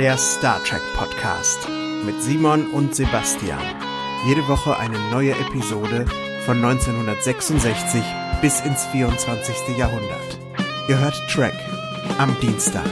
der Star Trek Podcast mit Simon und Sebastian. Jede Woche eine neue Episode von 1966 bis ins 24. Jahrhundert. Ihr hört Trek am Dienstag.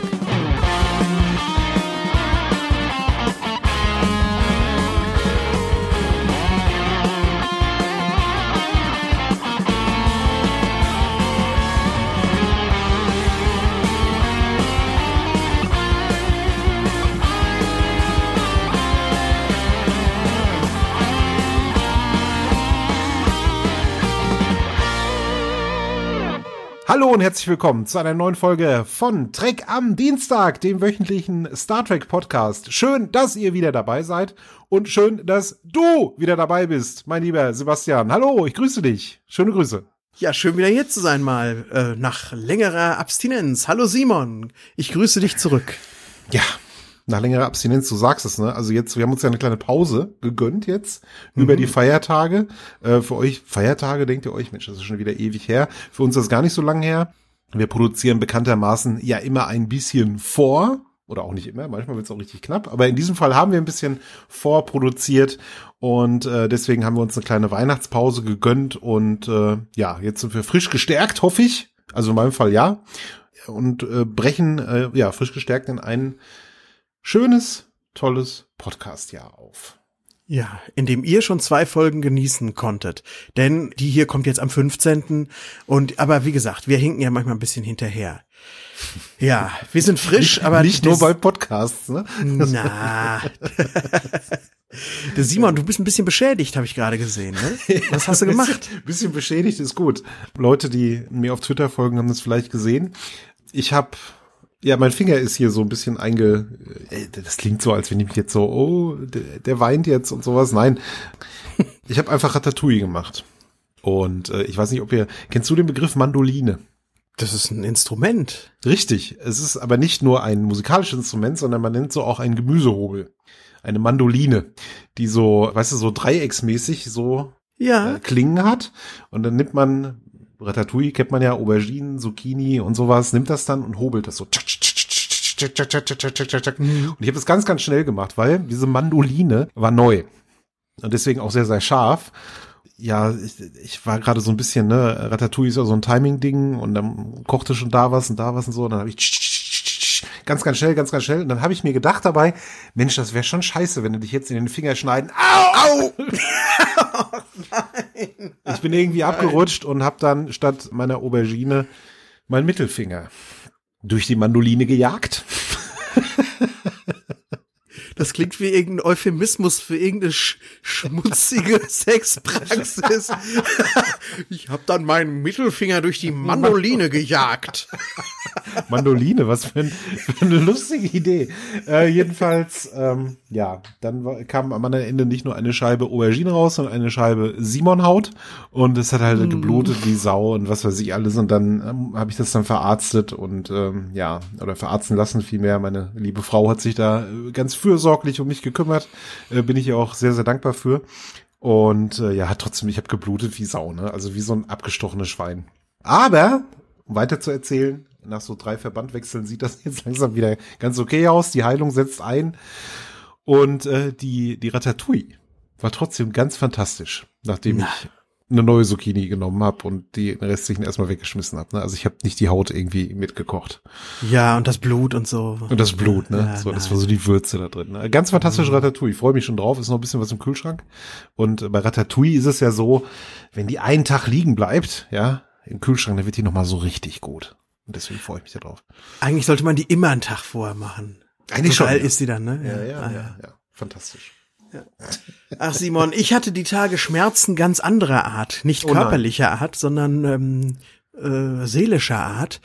Hallo und herzlich willkommen zu einer neuen Folge von Trek am Dienstag, dem wöchentlichen Star Trek Podcast. Schön, dass ihr wieder dabei seid und schön, dass du wieder dabei bist, mein lieber Sebastian. Hallo, ich grüße dich. Schöne Grüße. Ja, schön wieder hier zu sein mal, äh, nach längerer Abstinenz. Hallo Simon, ich grüße dich zurück. Ja, nach längerer Abstinenz, du sagst es, ne? Also jetzt, wir haben uns ja eine kleine Pause gegönnt jetzt mhm. über die Feiertage. Äh, für euch Feiertage, denkt ihr euch, Mensch, das ist schon wieder ewig her. Für uns ist das gar nicht so lange her. Wir produzieren bekanntermaßen ja immer ein bisschen vor. Oder auch nicht immer, manchmal wird es auch richtig knapp. Aber in diesem Fall haben wir ein bisschen vorproduziert und äh, deswegen haben wir uns eine kleine Weihnachtspause gegönnt und äh, ja, jetzt sind wir frisch gestärkt, hoffe ich. Also in meinem Fall ja. Und äh, brechen äh, ja frisch gestärkt in einen schönes, tolles Podcast-Jahr auf. Ja, in dem ihr schon zwei Folgen genießen konntet. Denn die hier kommt jetzt am 15. Und, aber wie gesagt, wir hinken ja manchmal ein bisschen hinterher. Ja, wir sind frisch, aber. Nicht nur bei Podcasts, ne? Na. Der Simon, du bist ein bisschen beschädigt, habe ich gerade gesehen. Ne? Was hast du gemacht? Ein bisschen, bisschen beschädigt ist gut. Leute, die mir auf Twitter folgen, haben das vielleicht gesehen. Ich habe ja, mein Finger ist hier so ein bisschen einge. Äh, das klingt so, als wenn ich mich jetzt so, oh, der, der weint jetzt und sowas. Nein, ich habe einfach Ratatouille gemacht. Und äh, ich weiß nicht, ob ihr kennst du den Begriff Mandoline? Das ist ein Instrument. Richtig. Es ist aber nicht nur ein musikalisches Instrument, sondern man nennt so auch einen Gemüsehobel. Eine Mandoline, die so, weißt du, so dreiecksmäßig so ja. äh, Klingen hat. Und dann nimmt man Ratatouille kennt man ja, Auberginen, Zucchini und sowas, nimmt das dann und hobelt das so. Und ich habe das ganz, ganz schnell gemacht, weil diese Mandoline war neu und deswegen auch sehr, sehr scharf. Ja, ich, ich war gerade so ein bisschen, ne, Ratatouille ist ja so ein Timing-Ding und dann kochte schon da was und da was und so und dann habe ich ganz, ganz schnell, ganz, ganz schnell und dann habe ich mir gedacht dabei, Mensch, das wäre schon scheiße, wenn du dich jetzt in den Finger schneiden. Au! Au! Nein. Ich bin irgendwie nein. abgerutscht und habe dann statt meiner Aubergine meinen Mittelfinger durch die Mandoline gejagt. Das klingt wie irgendein Euphemismus für irgendeine sch schmutzige Sexpraxis. Ich habe dann meinen Mittelfinger durch die Mandoline gejagt. Mandoline, was für, ein, für eine lustige Idee. Äh, jedenfalls, ähm, ja, dann kam am anderen Ende nicht nur eine Scheibe Aubergine raus, sondern eine Scheibe Simonhaut und es hat halt mm. geblutet wie Sau und was weiß ich alles und dann ähm, habe ich das dann verarztet und ähm, ja, oder verarzten lassen vielmehr. Meine liebe Frau hat sich da äh, ganz fürsorglich fürsorglich um mich gekümmert. Äh, bin ich ihr auch sehr, sehr dankbar für. Und äh, ja, hat trotzdem, ich habe geblutet wie Sau, ne? Also wie so ein abgestochenes Schwein. Aber, um weiter zu erzählen, nach so drei Verbandwechseln sieht das jetzt langsam wieder ganz okay aus. Die Heilung setzt ein. Und äh, die, die Ratatouille war trotzdem ganz fantastisch, nachdem Na. ich eine neue Zucchini genommen habe und die restlichen erstmal weggeschmissen habe. Ne? Also ich habe nicht die Haut irgendwie mitgekocht. Ja, und das Blut und so. Und das Blut, ne? Ja, so, das war so die Würze da drin. Ne? Ganz fantastische mhm. Ratatouille. Ich freue mich schon drauf. Ist noch ein bisschen was im Kühlschrank. Und bei Ratatouille ist es ja so, wenn die einen Tag liegen bleibt, ja, im Kühlschrank, dann wird die nochmal so richtig gut. Und deswegen freue ich mich da drauf. Eigentlich sollte man die immer einen Tag vorher machen. Eigentlich so schon. Ja. ist die dann, ne? Ja, ja, ja, ah, ja. ja. Fantastisch. Ja. Ach Simon, ich hatte die Tage Schmerzen ganz anderer Art, nicht oh körperlicher Art, sondern ähm, äh, seelischer Art.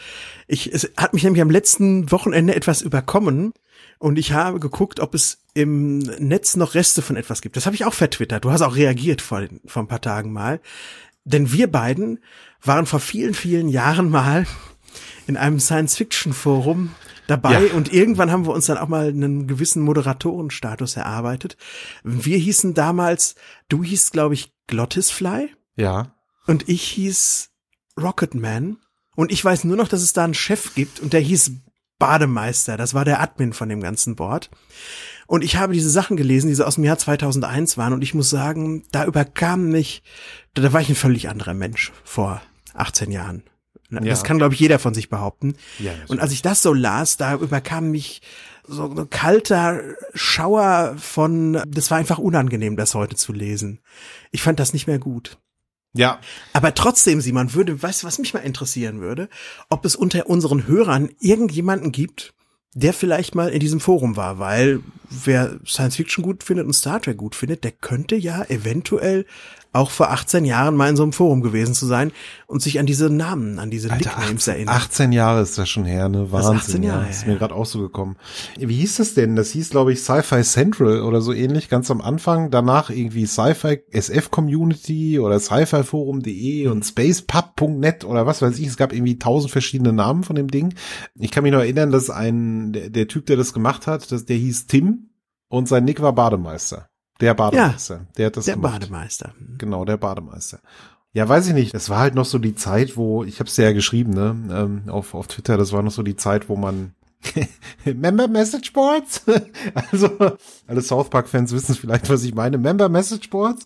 Ich, es hat mich nämlich am letzten Wochenende etwas überkommen und ich habe geguckt, ob es im Netz noch Reste von etwas gibt. Das habe ich auch vertwittert. Du hast auch reagiert vor, vor ein paar Tagen mal. Denn wir beiden waren vor vielen, vielen Jahren mal in einem Science-Fiction-Forum dabei ja. und irgendwann haben wir uns dann auch mal einen gewissen Moderatorenstatus erarbeitet. Wir hießen damals, du hießt glaube ich Glottisfly. Ja. Und ich hieß Rocketman. Und ich weiß nur noch, dass es da einen Chef gibt und der hieß Bademeister, das war der Admin von dem ganzen Board. Und ich habe diese Sachen gelesen, die so aus dem Jahr 2001 waren und ich muss sagen, da überkam mich, da war ich ein völlig anderer Mensch vor 18 Jahren. Das ja. kann, glaube ich, jeder von sich behaupten. Ja, und als ich das so las, da überkam mich so ein kalter Schauer von, das war einfach unangenehm, das heute zu lesen. Ich fand das nicht mehr gut. Ja. Aber trotzdem, Simon, würde, weißt du, was mich mal interessieren würde? Ob es unter unseren Hörern irgendjemanden gibt, der vielleicht mal in diesem Forum war, weil wer Science Fiction gut findet und Star Trek gut findet, der könnte ja eventuell auch vor 18 Jahren mal in so einem Forum gewesen zu sein und sich an diese Namen, an diese Alter, Nicknames 18, erinnern. 18 Jahre ist das schon her, ne? Wahnsinn. Das 18 Jahre, ja. Ist mir gerade auch so gekommen. Wie hieß das denn? Das hieß, glaube ich, Sci-Fi Central oder so ähnlich, ganz am Anfang. Danach irgendwie Sci-Fi SF Community oder Sci-Fi Forum.de und spacepub.net oder was weiß ich. Es gab irgendwie tausend verschiedene Namen von dem Ding. Ich kann mich noch erinnern, dass ein, der, der Typ, der das gemacht hat, dass der hieß Tim und sein Nick war Bademeister. Der Bademeister. Ja, der hat das Der gemacht. Bademeister. Genau, der Bademeister. Ja, weiß ich nicht. Es war halt noch so die Zeit, wo, ich habe es ja geschrieben, ne, ähm, auf, auf Twitter, das war noch so die Zeit, wo man Member Message Boards? also, alle South Park-Fans wissen vielleicht, was ich meine. Member Message Boards?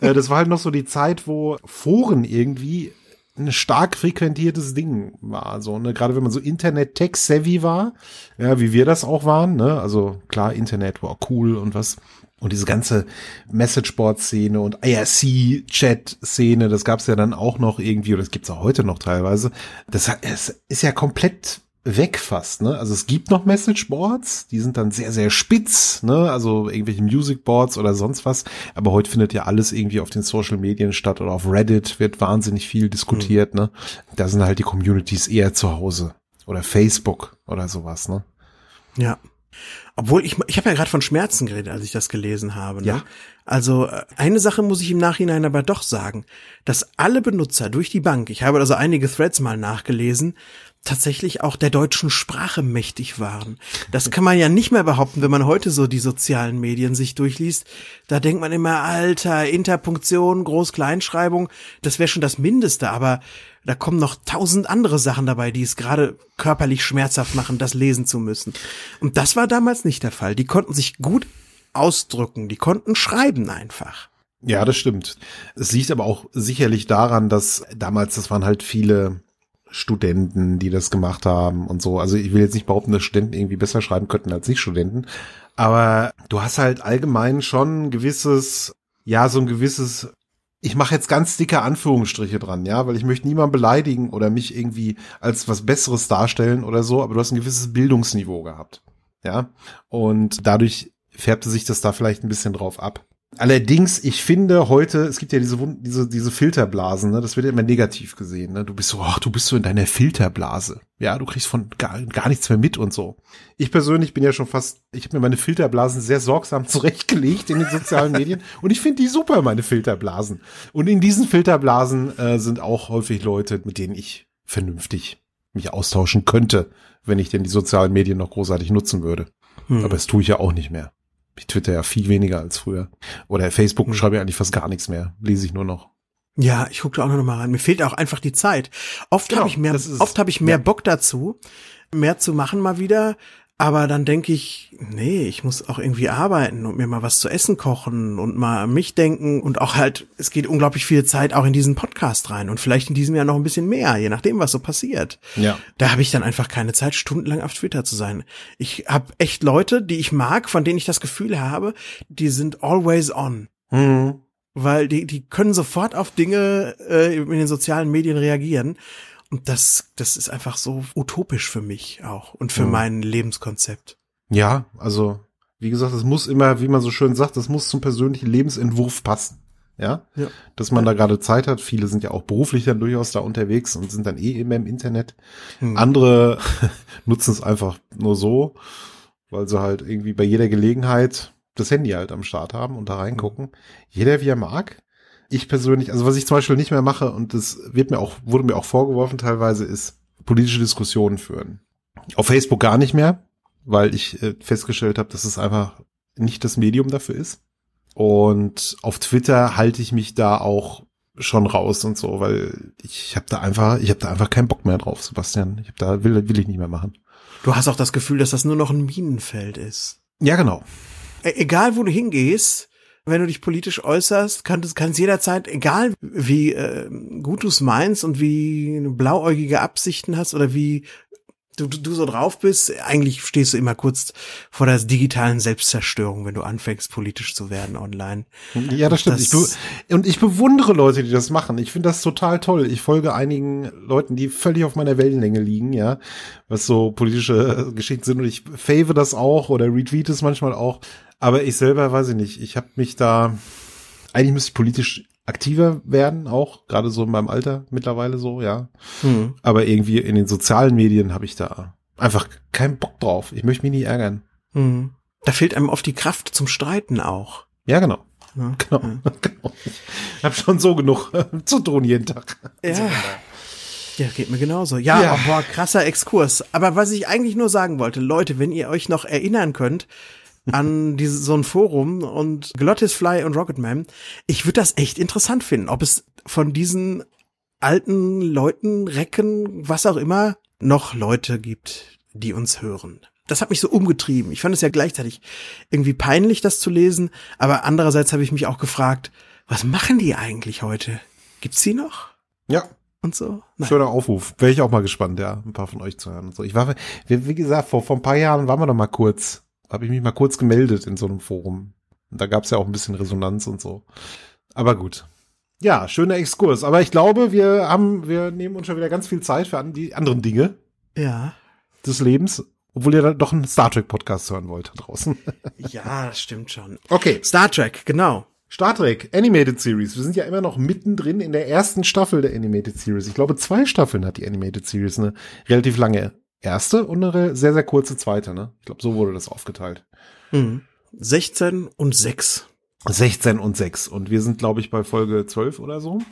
Äh, das war halt noch so die Zeit, wo Foren irgendwie ein stark frequentiertes Ding war. So, ne, gerade wenn man so Internet-Tech-savvy war, ja, wie wir das auch waren, ne? Also klar, Internet war cool und was und diese ganze Messageboard-Szene und IRC-Chat-Szene, das gab's ja dann auch noch irgendwie, oder das gibt's auch heute noch teilweise. Das es ist ja komplett weg fast, ne? Also es gibt noch Messageboards, die sind dann sehr, sehr spitz, ne? Also irgendwelche Musicboards oder sonst was. Aber heute findet ja alles irgendwie auf den Social Medien statt oder auf Reddit wird wahnsinnig viel diskutiert, mhm. ne? Da sind halt die Communities eher zu Hause. Oder Facebook oder sowas, ne? Ja. Obwohl ich, ich habe ja gerade von Schmerzen geredet, als ich das gelesen habe. Ne? Ja. Also äh, eine Sache muss ich im Nachhinein aber doch sagen, dass alle Benutzer durch die Bank, ich habe also einige Threads mal nachgelesen, tatsächlich auch der deutschen Sprache mächtig waren. Das kann man ja nicht mehr behaupten, wenn man heute so die sozialen Medien sich durchliest. Da denkt man immer, Alter, Interpunktion, Groß-Kleinschreibung, das wäre schon das Mindeste, aber da kommen noch tausend andere Sachen dabei, die es gerade körperlich schmerzhaft machen, das lesen zu müssen. Und das war damals nicht der Fall. Die konnten sich gut ausdrücken, die konnten schreiben einfach. Ja, das stimmt. Es liegt aber auch sicherlich daran, dass damals, das waren halt viele Studenten, die das gemacht haben und so. Also ich will jetzt nicht behaupten, dass Studenten irgendwie besser schreiben könnten als Nicht-Studenten. Aber du hast halt allgemein schon ein gewisses, ja, so ein gewisses ich mache jetzt ganz dicke Anführungsstriche dran, ja, weil ich möchte niemanden beleidigen oder mich irgendwie als was Besseres darstellen oder so, aber du hast ein gewisses Bildungsniveau gehabt, ja, und dadurch färbte sich das da vielleicht ein bisschen drauf ab. Allerdings, ich finde heute, es gibt ja diese, diese, diese Filterblasen, ne? das wird ja immer negativ gesehen. Ne? Du bist so, ach, du bist so in deiner Filterblase. Ja, du kriegst von gar, gar nichts mehr mit und so. Ich persönlich bin ja schon fast, ich habe mir meine Filterblasen sehr sorgsam zurechtgelegt in den sozialen Medien und ich finde die super, meine Filterblasen. Und in diesen Filterblasen äh, sind auch häufig Leute, mit denen ich vernünftig mich austauschen könnte, wenn ich denn die sozialen Medien noch großartig nutzen würde. Hm. Aber das tue ich ja auch nicht mehr. Ich twitter ja viel weniger als früher. Oder Facebook mhm. schreibe ich eigentlich fast gar nichts mehr. Lese ich nur noch. Ja, ich gucke da auch noch mal rein. Mir fehlt auch einfach die Zeit. Oft genau, habe ich mehr, oft habe ich mehr ja. Bock dazu, mehr zu machen mal wieder. Aber dann denke ich, nee, ich muss auch irgendwie arbeiten und mir mal was zu essen kochen und mal an mich denken und auch halt, es geht unglaublich viel Zeit auch in diesen Podcast rein und vielleicht in diesem Jahr noch ein bisschen mehr, je nachdem, was so passiert. Ja. Da habe ich dann einfach keine Zeit, stundenlang auf Twitter zu sein. Ich habe echt Leute, die ich mag, von denen ich das Gefühl habe, die sind always on. Mhm. Weil die, die können sofort auf Dinge äh, in den sozialen Medien reagieren. Und das, das ist einfach so utopisch für mich auch und für ja. mein Lebenskonzept. Ja, also, wie gesagt, es muss immer, wie man so schön sagt, es muss zum persönlichen Lebensentwurf passen. Ja, ja. dass man da gerade Zeit hat. Viele sind ja auch beruflich dann durchaus da unterwegs und sind dann eh immer im Internet. Hm. Andere nutzen es einfach nur so, weil sie halt irgendwie bei jeder Gelegenheit das Handy halt am Start haben und da reingucken. Jeder wie er mag ich persönlich, also was ich zum Beispiel nicht mehr mache und das wird mir auch, wurde mir auch vorgeworfen teilweise, ist politische Diskussionen führen. Auf Facebook gar nicht mehr, weil ich äh, festgestellt habe, dass es einfach nicht das Medium dafür ist. Und auf Twitter halte ich mich da auch schon raus und so, weil ich habe da einfach, ich habe da einfach keinen Bock mehr drauf, Sebastian. Ich habe da will will ich nicht mehr machen. Du hast auch das Gefühl, dass das nur noch ein Minenfeld ist. Ja, genau. E egal, wo du hingehst, wenn du dich politisch äußerst, kann es jederzeit, egal wie äh, gut du es meinst und wie blauäugige Absichten hast oder wie du, du so drauf bist, eigentlich stehst du immer kurz vor der digitalen Selbstzerstörung, wenn du anfängst, politisch zu werden online. Ja, das stimmt. Das ich und ich bewundere Leute, die das machen. Ich finde das total toll. Ich folge einigen Leuten, die völlig auf meiner Wellenlänge liegen, ja, was so politische Geschichten sind. Und ich fave das auch oder retweet es manchmal auch. Aber ich selber weiß ich nicht. Ich habe mich da, eigentlich müsste ich politisch aktiver werden, auch gerade so in meinem Alter mittlerweile so, ja. Mhm. Aber irgendwie in den sozialen Medien habe ich da einfach keinen Bock drauf. Ich möchte mich nie ärgern. Mhm. Da fehlt einem oft die Kraft zum Streiten auch. Ja, genau. Ja, genau. Ja. genau. Ich habe schon so genug zu tun jeden Tag. Ja. Ja, geht mir genauso. Ja, ja. boah, krasser Exkurs. Aber was ich eigentlich nur sagen wollte, Leute, wenn ihr euch noch erinnern könnt, an diese, so ein Forum und Glottisfly und Rocketman. Ich würde das echt interessant finden, ob es von diesen alten Leuten, Recken, was auch immer, noch Leute gibt, die uns hören. Das hat mich so umgetrieben. Ich fand es ja gleichzeitig irgendwie peinlich, das zu lesen, aber andererseits habe ich mich auch gefragt, was machen die eigentlich heute? Gibt's die noch? Ja. Und so? Nein. Schöner Aufruf. Wäre ich auch mal gespannt, ja, ein paar von euch zu hören und so. Ich war, wie, wie gesagt, vor, vor ein paar Jahren waren wir noch mal kurz habe ich mich mal kurz gemeldet in so einem Forum. Und da gab es ja auch ein bisschen Resonanz und so. Aber gut. Ja, schöner Exkurs. Aber ich glaube, wir haben, wir nehmen uns schon wieder ganz viel Zeit für die anderen Dinge. Ja. Des Lebens. Obwohl ihr da doch einen Star Trek Podcast hören wollt da draußen. ja, das stimmt schon. Okay. Star Trek, genau. Star Trek Animated Series. Wir sind ja immer noch mittendrin in der ersten Staffel der Animated Series. Ich glaube, zwei Staffeln hat die Animated Series, eine relativ lange erste und eine sehr, sehr kurze zweite, ne? Ich glaube, so wurde das aufgeteilt. Mhm. 16 und 6. 16 und 6. Und wir sind, glaube ich, bei Folge 12 oder so.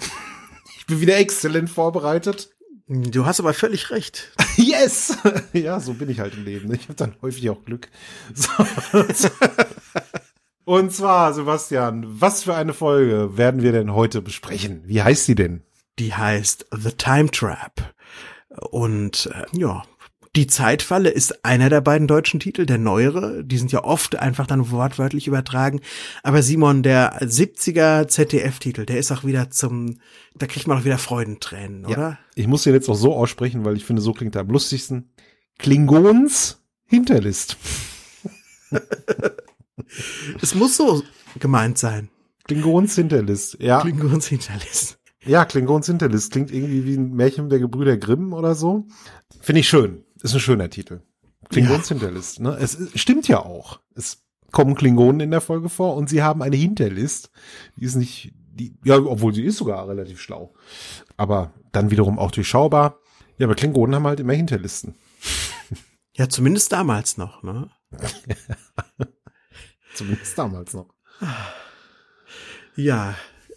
Ich bin wieder exzellent vorbereitet. Du hast aber völlig recht. Yes! Ja, so bin ich halt im Leben. Ich habe dann häufig auch Glück. So. Und zwar, Sebastian, was für eine Folge werden wir denn heute besprechen? Wie heißt sie denn? Die heißt The Time Trap. Und äh, ja, die Zeitfalle ist einer der beiden deutschen Titel, der neuere. Die sind ja oft einfach dann wortwörtlich übertragen. Aber Simon, der 70er ZDF-Titel, der ist auch wieder zum, da kriegt man auch wieder Freudentränen, oder? Ja, ich muss den jetzt auch so aussprechen, weil ich finde, so klingt er am lustigsten. Klingons Hinterlist. es muss so gemeint sein. Klingons Hinterlist, ja. Klingons Hinterlist. Ja, Klingons Hinterlist klingt irgendwie wie ein Märchen der Gebrüder Grimm oder so. Finde ich schön. Ist ein schöner Titel. Klingons ja. Hinterlist. Ne? Es stimmt ja auch. Es kommen Klingonen in der Folge vor und sie haben eine Hinterlist. Die ist nicht, die, ja, obwohl sie ist sogar relativ schlau. Aber dann wiederum auch durchschaubar. Ja, aber Klingonen haben halt immer Hinterlisten. Ja, zumindest damals noch, ne? zumindest damals noch. Ja,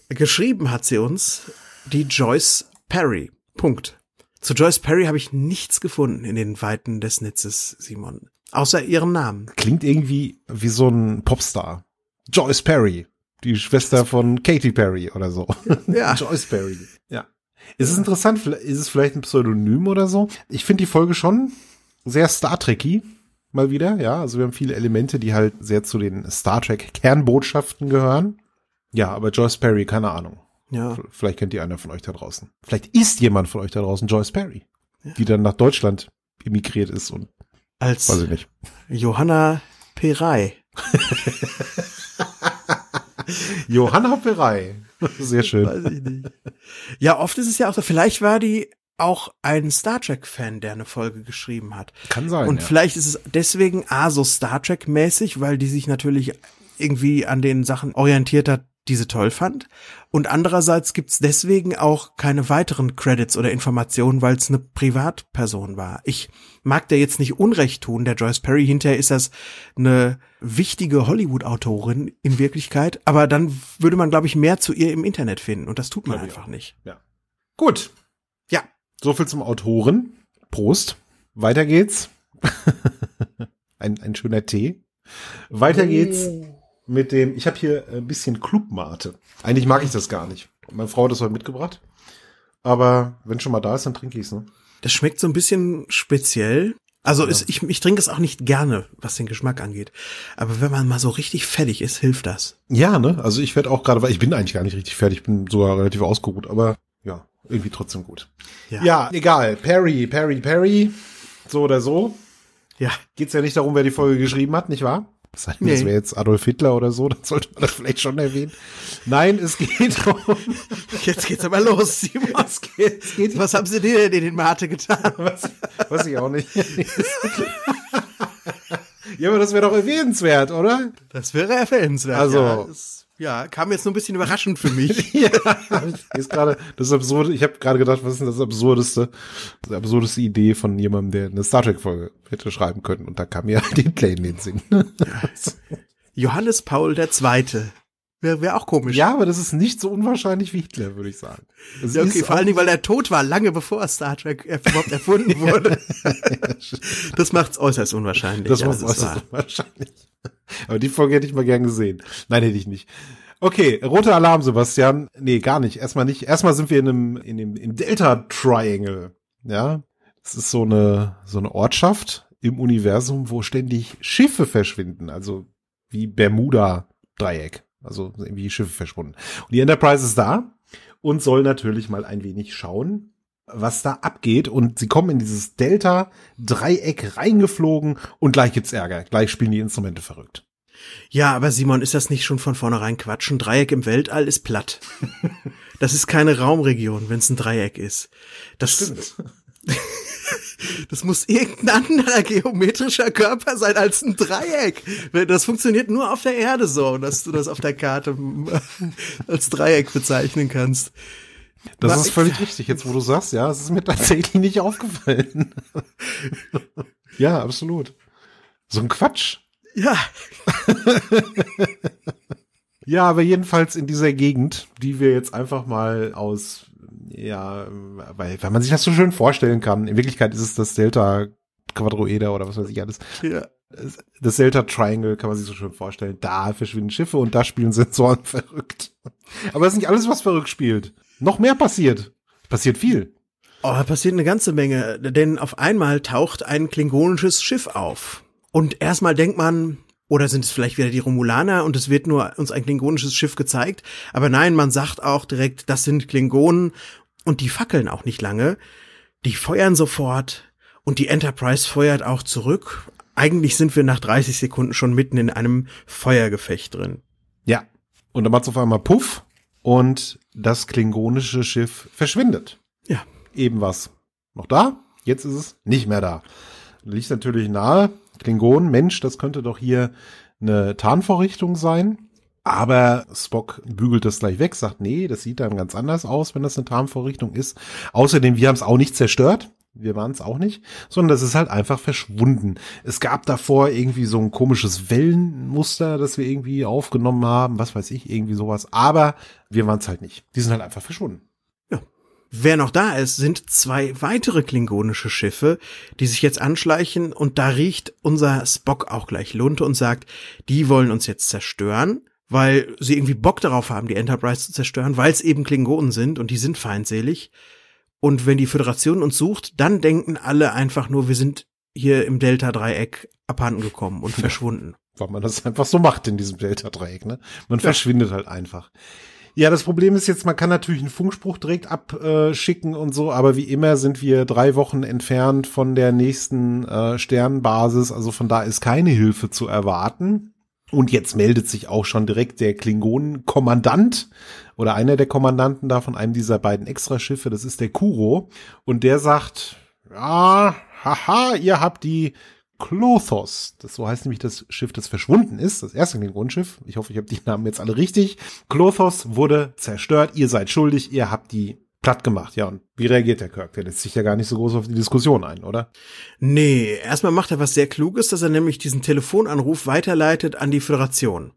geschrieben hat sie uns die Joyce Perry. Punkt. Zu Joyce Perry habe ich nichts gefunden in den Weiten des Netzes, Simon. Außer ihren Namen. Klingt irgendwie wie so ein Popstar. Joyce Perry. Die Schwester von Katy Perry oder so. Ja. Joyce Perry. Ja. Ist es interessant? Ist es vielleicht ein Pseudonym oder so? Ich finde die Folge schon sehr Star Trekky. Mal wieder, ja. Also wir haben viele Elemente, die halt sehr zu den Star Trek Kernbotschaften gehören. Ja, aber Joyce Perry, keine Ahnung. Ja. Vielleicht kennt ihr einer von euch da draußen. Vielleicht ist jemand von euch da draußen Joyce Perry, ja. die dann nach Deutschland emigriert ist und als weiß ich nicht. Johanna Perei. Johanna Perei. Sehr schön. Weiß ich nicht. Ja, oft ist es ja auch so, vielleicht war die auch ein Star Trek-Fan, der eine Folge geschrieben hat. Kann sein. Und ja. vielleicht ist es deswegen A, so Star Trek-mäßig, weil die sich natürlich irgendwie an den Sachen orientiert hat, diese toll fand. Und andererseits gibt's deswegen auch keine weiteren Credits oder Informationen, weil es eine Privatperson war. Ich mag der jetzt nicht Unrecht tun, der Joyce Perry. Hinterher ist das eine wichtige Hollywood-Autorin in Wirklichkeit. Aber dann würde man, glaube ich, mehr zu ihr im Internet finden. Und das tut man einfach nicht. Ja. Gut. Ja. So viel zum Autoren. Prost. Weiter geht's. ein, ein schöner Tee. Weiter geht's. Mit dem, ich habe hier ein bisschen Clubmate. Eigentlich mag ich das gar nicht. Meine Frau hat das heute mitgebracht. Aber wenn schon mal da ist, dann trinke ich es. Ne? Das schmeckt so ein bisschen speziell. Also ja. ist, ich, ich trinke es auch nicht gerne, was den Geschmack angeht. Aber wenn man mal so richtig fertig ist, hilft das. Ja, ne? Also ich werde auch gerade, weil ich bin eigentlich gar nicht richtig fertig, ich bin sogar relativ ausgeruht, aber ja, irgendwie trotzdem gut. Ja, ja egal. Perry, Perry, Perry. So oder so. Ja. Geht's ja nicht darum, wer die Folge geschrieben hat, nicht wahr? Das heißt, nee. das wäre jetzt Adolf Hitler oder so, dann sollte man das vielleicht schon erwähnen. Nein, es geht um. Jetzt geht's aber los, Simon. Es geht, es geht was haben Sie denn in den Mate getan? Was, was ich auch nicht. ja, aber das wäre doch erwähnenswert, oder? Das wäre erwähnenswert. Also. Ja, ja, kam jetzt nur ein bisschen überraschend für mich. ja, ist gerade das absurde. Ich habe gerade gedacht, was ist denn das absurdeste, die absurdeste Idee von jemandem, der eine Star Trek Folge hätte schreiben können und da kam mir den Play in den Sinn. Johannes Paul der Zweite. Wäre wär auch komisch. Ja, aber das ist nicht so unwahrscheinlich wie Hitler, würde ich sagen. ja, okay, vor allen Dingen, weil er tot war, lange bevor Star Trek überhaupt erfunden wurde. das macht's äußerst unwahrscheinlich. Das ja, macht's äußerst wahr. unwahrscheinlich. Aber die Folge hätte ich mal gern gesehen. Nein, hätte ich nicht. Okay, roter Alarm, Sebastian. Nee, gar nicht. Erstmal nicht. Erstmal sind wir in einem, in dem, im Delta Triangle. Ja. Das ist so eine, so eine Ortschaft im Universum, wo ständig Schiffe verschwinden. Also wie Bermuda Dreieck. Also irgendwie Schiffe verschwunden. Und die Enterprise ist da und soll natürlich mal ein wenig schauen, was da abgeht. Und sie kommen in dieses Delta-Dreieck reingeflogen und gleich gibt's Ärger. Gleich spielen die Instrumente verrückt. Ja, aber Simon, ist das nicht schon von vornherein Quatsch? Ein Dreieck im Weltall ist platt. Das ist keine Raumregion, wenn es ein Dreieck ist. Das, Stimmt. das muss irgendein anderer geometrischer Körper sein als ein Dreieck. Das funktioniert nur auf der Erde so, dass du das auf der Karte als Dreieck bezeichnen kannst. Das Was ist völlig richtig, jetzt wo du sagst, ja, es ist mir tatsächlich nicht aufgefallen. ja, absolut. So ein Quatsch. Ja. ja, aber jedenfalls in dieser Gegend, die wir jetzt einfach mal aus, ja, weil, weil man sich das so schön vorstellen kann. In Wirklichkeit ist es das Delta Quadroeder oder was weiß ich alles. Ja. Das Delta Triangle kann man sich so schön vorstellen. Da verschwinden Schiffe und da spielen Sensoren verrückt. Aber es ist nicht alles, was verrückt spielt noch mehr passiert. Passiert viel. Oh, da passiert eine ganze Menge, denn auf einmal taucht ein klingonisches Schiff auf. Und erstmal denkt man, oder sind es vielleicht wieder die Romulaner und es wird nur uns ein klingonisches Schiff gezeigt. Aber nein, man sagt auch direkt, das sind Klingonen und die fackeln auch nicht lange. Die feuern sofort und die Enterprise feuert auch zurück. Eigentlich sind wir nach 30 Sekunden schon mitten in einem Feuergefecht drin. Ja. Und dann macht's auf einmal Puff und das klingonische Schiff verschwindet. Ja. Eben was noch da, jetzt ist es nicht mehr da. Liegt natürlich nahe, Klingon, Mensch, das könnte doch hier eine Tarnvorrichtung sein. Aber Spock bügelt das gleich weg, sagt, nee, das sieht dann ganz anders aus, wenn das eine Tarnvorrichtung ist. Außerdem, wir haben es auch nicht zerstört wir waren es auch nicht, sondern das ist halt einfach verschwunden. Es gab davor irgendwie so ein komisches Wellenmuster, das wir irgendwie aufgenommen haben, was weiß ich, irgendwie sowas, aber wir waren es halt nicht. Die sind halt einfach verschwunden. Ja. Wer noch da ist, sind zwei weitere klingonische Schiffe, die sich jetzt anschleichen und da riecht unser Spock auch gleich Lunte und sagt, die wollen uns jetzt zerstören weil sie irgendwie Bock darauf haben, die Enterprise zu zerstören, weil es eben Klingonen sind und die sind feindselig. Und wenn die Föderation uns sucht, dann denken alle einfach nur, wir sind hier im Delta-Dreieck abhanden gekommen und verschwunden. Weil man das einfach so macht in diesem Delta-Dreieck, ne? Man ja. verschwindet halt einfach. Ja, das Problem ist jetzt, man kann natürlich einen Funkspruch direkt abschicken und so, aber wie immer sind wir drei Wochen entfernt von der nächsten äh, Sternbasis, also von da ist keine Hilfe zu erwarten. Und jetzt meldet sich auch schon direkt der Klingonen-Kommandant oder einer der Kommandanten da von einem dieser beiden Extraschiffe, das ist der Kuro. Und der sagt, ja, haha, ihr habt die Klothos. Das so heißt nämlich das Schiff, das verschwunden ist, das erste Klingonenschiff. Ich hoffe, ich habe die Namen jetzt alle richtig. Klothos wurde zerstört, ihr seid schuldig, ihr habt die platt gemacht. Ja, und wie reagiert der Kirk? Der lässt sich ja gar nicht so groß auf die Diskussion ein, oder? Nee, erstmal macht er was sehr Kluges, dass er nämlich diesen Telefonanruf weiterleitet an die Föderation.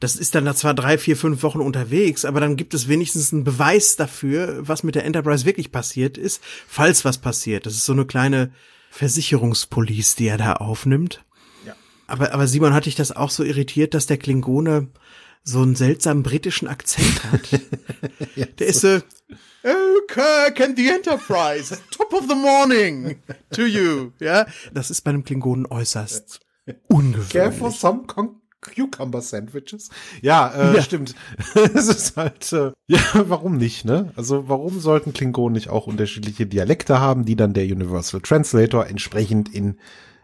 Das ist dann da zwar drei, vier, fünf Wochen unterwegs, aber dann gibt es wenigstens einen Beweis dafür, was mit der Enterprise wirklich passiert ist, falls was passiert. Das ist so eine kleine Versicherungspolice, die er da aufnimmt. Ja. Aber, aber Simon, hat dich das auch so irritiert, dass der Klingone so einen seltsamen britischen Akzent hat. ja, der ist so, Oh, Kirk and the Enterprise, top of the morning to you. Ja, das ist bei einem Klingonen äußerst ungewöhnlich. Care for some Cucumber Sandwiches. Ja, äh, ja. stimmt. es ist halt, äh, ja, warum nicht, ne? Also warum sollten Klingonen nicht auch unterschiedliche Dialekte haben, die dann der Universal Translator entsprechend in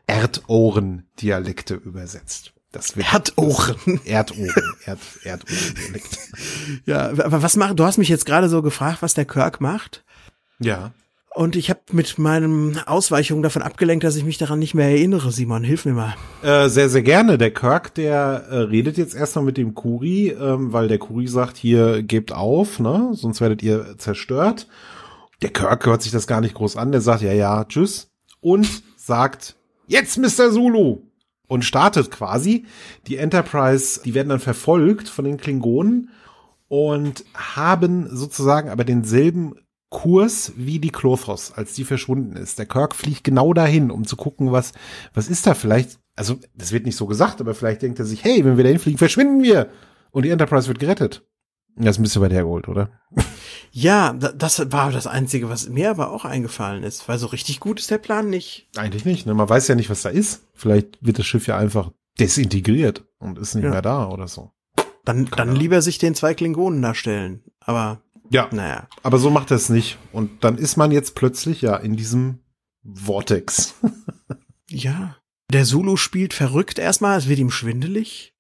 Erdohren-Dialekte übersetzt? Das wird Erdohren. Erdohren. Erd, Erdohren-Dialekt. ja, aber was macht, du hast mich jetzt gerade so gefragt, was der Kirk macht. Ja. Und ich habe mit meinen Ausweichungen davon abgelenkt, dass ich mich daran nicht mehr erinnere. Simon, hilf mir mal. Äh, sehr, sehr gerne. Der Kirk, der äh, redet jetzt erstmal mit dem Kuri, ähm, weil der Kuri sagt, hier gebt auf, ne? Sonst werdet ihr zerstört. Der Kirk hört sich das gar nicht groß an. Der sagt, ja, ja, tschüss. Und sagt, jetzt, Mr. Zulu. Und startet quasi. Die Enterprise, die werden dann verfolgt von den Klingonen und haben sozusagen aber denselben Kurs wie die Klothos, als die verschwunden ist. Der Kirk fliegt genau dahin, um zu gucken, was, was ist da vielleicht. Also, das wird nicht so gesagt, aber vielleicht denkt er sich, hey, wenn wir dahin fliegen, verschwinden wir. Und die Enterprise wird gerettet. Das ist ein bisschen weit hergeholt, oder? Ja, das war das Einzige, was mir aber auch eingefallen ist, weil so richtig gut ist der Plan nicht. Eigentlich nicht, ne? Man weiß ja nicht, was da ist. Vielleicht wird das Schiff ja einfach desintegriert und ist nicht ja. mehr da oder so. Dann, dann lieber sich den zwei Klingonen darstellen. Aber ja. Naja. Aber so macht er es nicht. Und dann ist man jetzt plötzlich ja in diesem Vortex. ja. Der Zulu spielt verrückt erstmal, es wird ihm schwindelig.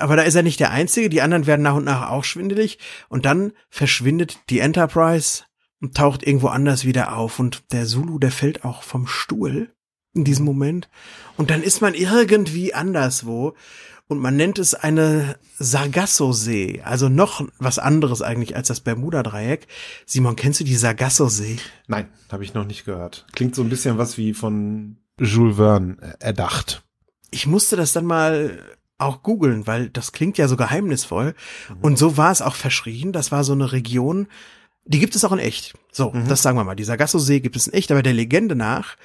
Aber da ist er nicht der Einzige, die anderen werden nach und nach auch schwindelig. Und dann verschwindet die Enterprise und taucht irgendwo anders wieder auf. Und der Zulu, der fällt auch vom Stuhl in diesem Moment. Und dann ist man irgendwie anderswo und man nennt es eine Sargasso-See, also noch was anderes eigentlich als das Bermuda-Dreieck. Simon, kennst du die Sargasso-See? Nein, habe ich noch nicht gehört. Klingt so ein bisschen was wie von Jules Verne erdacht. Ich musste das dann mal auch googeln, weil das klingt ja so geheimnisvoll. Mhm. Und so war es auch verschrien. Das war so eine Region, die gibt es auch in echt. So, mhm. das sagen wir mal. Die Sargasso-See gibt es in echt, aber der Legende nach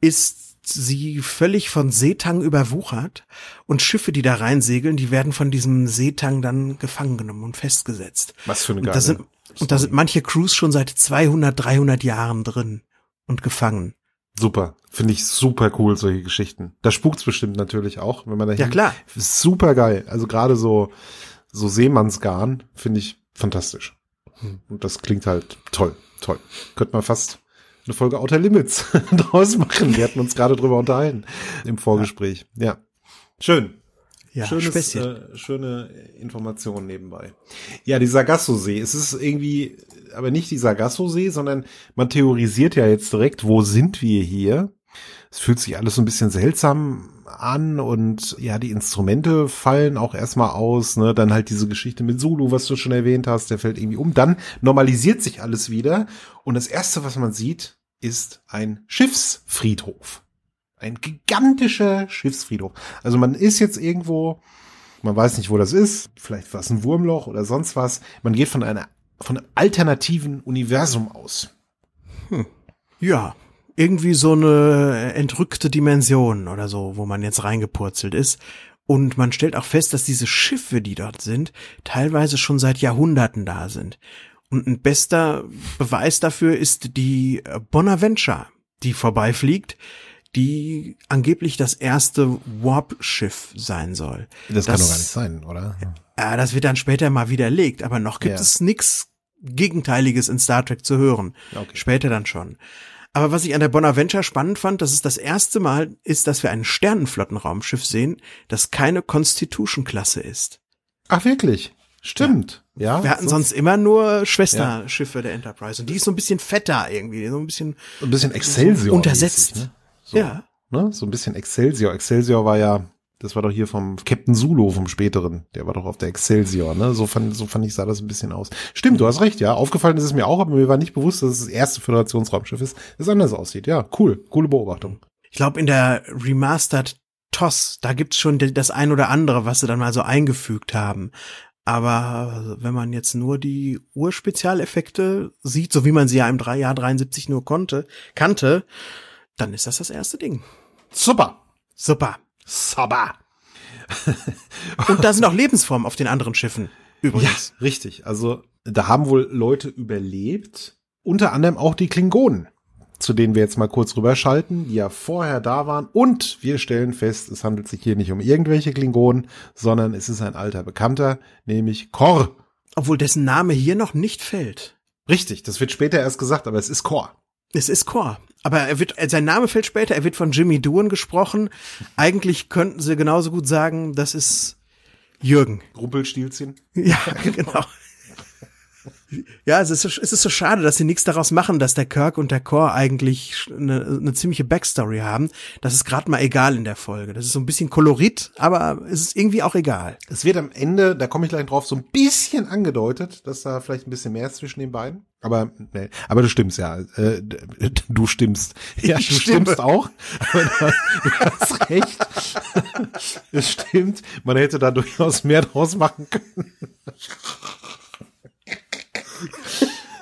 ist sie völlig von Seetang überwuchert und Schiffe, die da reinsegeln, die werden von diesem Seetang dann gefangen genommen und festgesetzt. Was für eine geile und da sind, und da sind manche Crews schon seit 200, 300 Jahren drin und gefangen. Super. Finde ich super cool, solche Geschichten. Da spukt's bestimmt natürlich auch, wenn man da Ja, klar. Super geil. Also gerade so, so Seemannsgarn finde ich fantastisch. Hm. Und das klingt halt toll, toll. Könnte man fast eine Folge Outer Limits draus machen. Wir hatten uns gerade drüber unterhalten im Vorgespräch. Ja. ja. Schön. Ja, Schönes, äh, schöne Information nebenbei. Ja, die Sargasso-See. Es ist irgendwie, aber nicht die Sargasso-See, sondern man theorisiert ja jetzt direkt, wo sind wir hier? Es fühlt sich alles so ein bisschen seltsam an und ja, die Instrumente fallen auch erstmal aus, ne? Dann halt diese Geschichte mit Zulu, was du schon erwähnt hast, der fällt irgendwie um. Dann normalisiert sich alles wieder und das erste, was man sieht, ist ein Schiffsfriedhof. Ein gigantischer Schiffsfriedhof. Also man ist jetzt irgendwo, man weiß nicht, wo das ist, vielleicht war es ein Wurmloch oder sonst was. Man geht von einer, von einem alternativen Universum aus. Hm. Ja, irgendwie so eine entrückte Dimension oder so, wo man jetzt reingepurzelt ist. Und man stellt auch fest, dass diese Schiffe, die dort sind, teilweise schon seit Jahrhunderten da sind. Und ein bester Beweis dafür ist die Bonaventure, die vorbeifliegt, die angeblich das erste Warp-Schiff sein soll. Das, das, kann doch gar nicht sein, oder? Ja, das wird dann später mal widerlegt, aber noch gibt ja. es nichts Gegenteiliges in Star Trek zu hören. Okay. Später dann schon. Aber was ich an der Bonaventure spannend fand, dass es das erste Mal ist, dass wir ein Sternenflottenraumschiff sehen, das keine Constitution-Klasse ist. Ach, wirklich? Stimmt. Ja. ja wir hatten sonst, sonst immer nur Schwesterschiffe ja. der Enterprise und die ist so ein bisschen fetter irgendwie, so ein bisschen ein bisschen Excelsior untersetzt. Mäßig, ne? so, ja. Ne? So ein bisschen Excelsior. Excelsior war ja, das war doch hier vom Captain Zulu vom späteren, der war doch auf der Excelsior, ne? So fand so fand ich sah das ein bisschen aus. Stimmt, du hast recht, ja. Aufgefallen ist es mir auch, aber mir war nicht bewusst, dass es das erste Föderationsraumschiff ist, das anders aussieht. Ja, cool, coole Beobachtung. Ich glaube in der Remastered TOS, da gibt's schon das ein oder andere, was sie dann mal so eingefügt haben. Aber wenn man jetzt nur die Urspezialeffekte sieht, so wie man sie ja im 3 Jahr 73 nur konnte, kannte, dann ist das das erste Ding. Super. Super. Super. Und da sind auch Lebensformen auf den anderen Schiffen. Übrigens. Ja, richtig. Also da haben wohl Leute überlebt, unter anderem auch die Klingonen, zu denen wir jetzt mal kurz rüberschalten, die ja vorher da waren. Und wir stellen fest, es handelt sich hier nicht um irgendwelche Klingonen, sondern es ist ein alter Bekannter, nämlich Kor. Obwohl dessen Name hier noch nicht fällt. Richtig, das wird später erst gesagt, aber es ist Kor. Es ist Kor. Aber er wird, sein Name fällt später, er wird von Jimmy Doohan gesprochen. Eigentlich könnten sie genauso gut sagen, das ist Jürgen. Rumpelstilzchen? Ja, genau. Ja, es ist, so, es ist so schade, dass sie nichts daraus machen, dass der Kirk und der Core eigentlich eine, eine ziemliche Backstory haben. Das ist gerade mal egal in der Folge. Das ist so ein bisschen Kolorit, aber es ist irgendwie auch egal. Es wird am Ende, da komme ich gleich drauf, so ein bisschen angedeutet, dass da vielleicht ein bisschen mehr ist zwischen den beiden. Aber nee, aber du stimmst ja. Äh, du stimmst. Ja, ich du stimme. stimmst auch. Du hast recht. es stimmt. Man hätte da durchaus mehr draus machen können.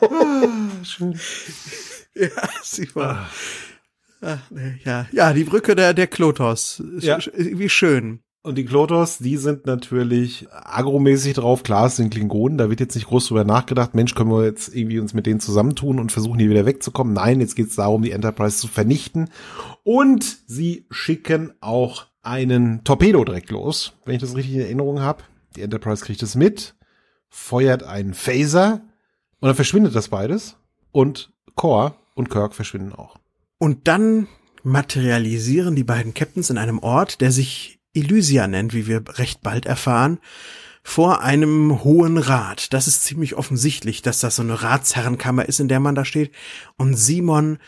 ah, schön. Ja, sie war. Ah, ja, ja, die Brücke der, der Klotos. Ja. Wie schön. Und die Klotos, die sind natürlich agromäßig drauf. Klar, es sind Klingonen. Da wird jetzt nicht groß drüber nachgedacht. Mensch, können wir jetzt irgendwie uns mit denen zusammentun und versuchen, hier wieder wegzukommen? Nein, jetzt geht es darum, die Enterprise zu vernichten. Und sie schicken auch einen Torpedo direkt los, wenn ich das richtig in Erinnerung habe. Die Enterprise kriegt es mit, feuert einen Phaser und dann verschwindet das beides und Core und Kirk verschwinden auch. Und dann materialisieren die beiden Captains in einem Ort, der sich Elysia nennt, wie wir recht bald erfahren, vor einem hohen Rat. Das ist ziemlich offensichtlich, dass das so eine Ratsherrenkammer ist, in der man da steht. Und Simon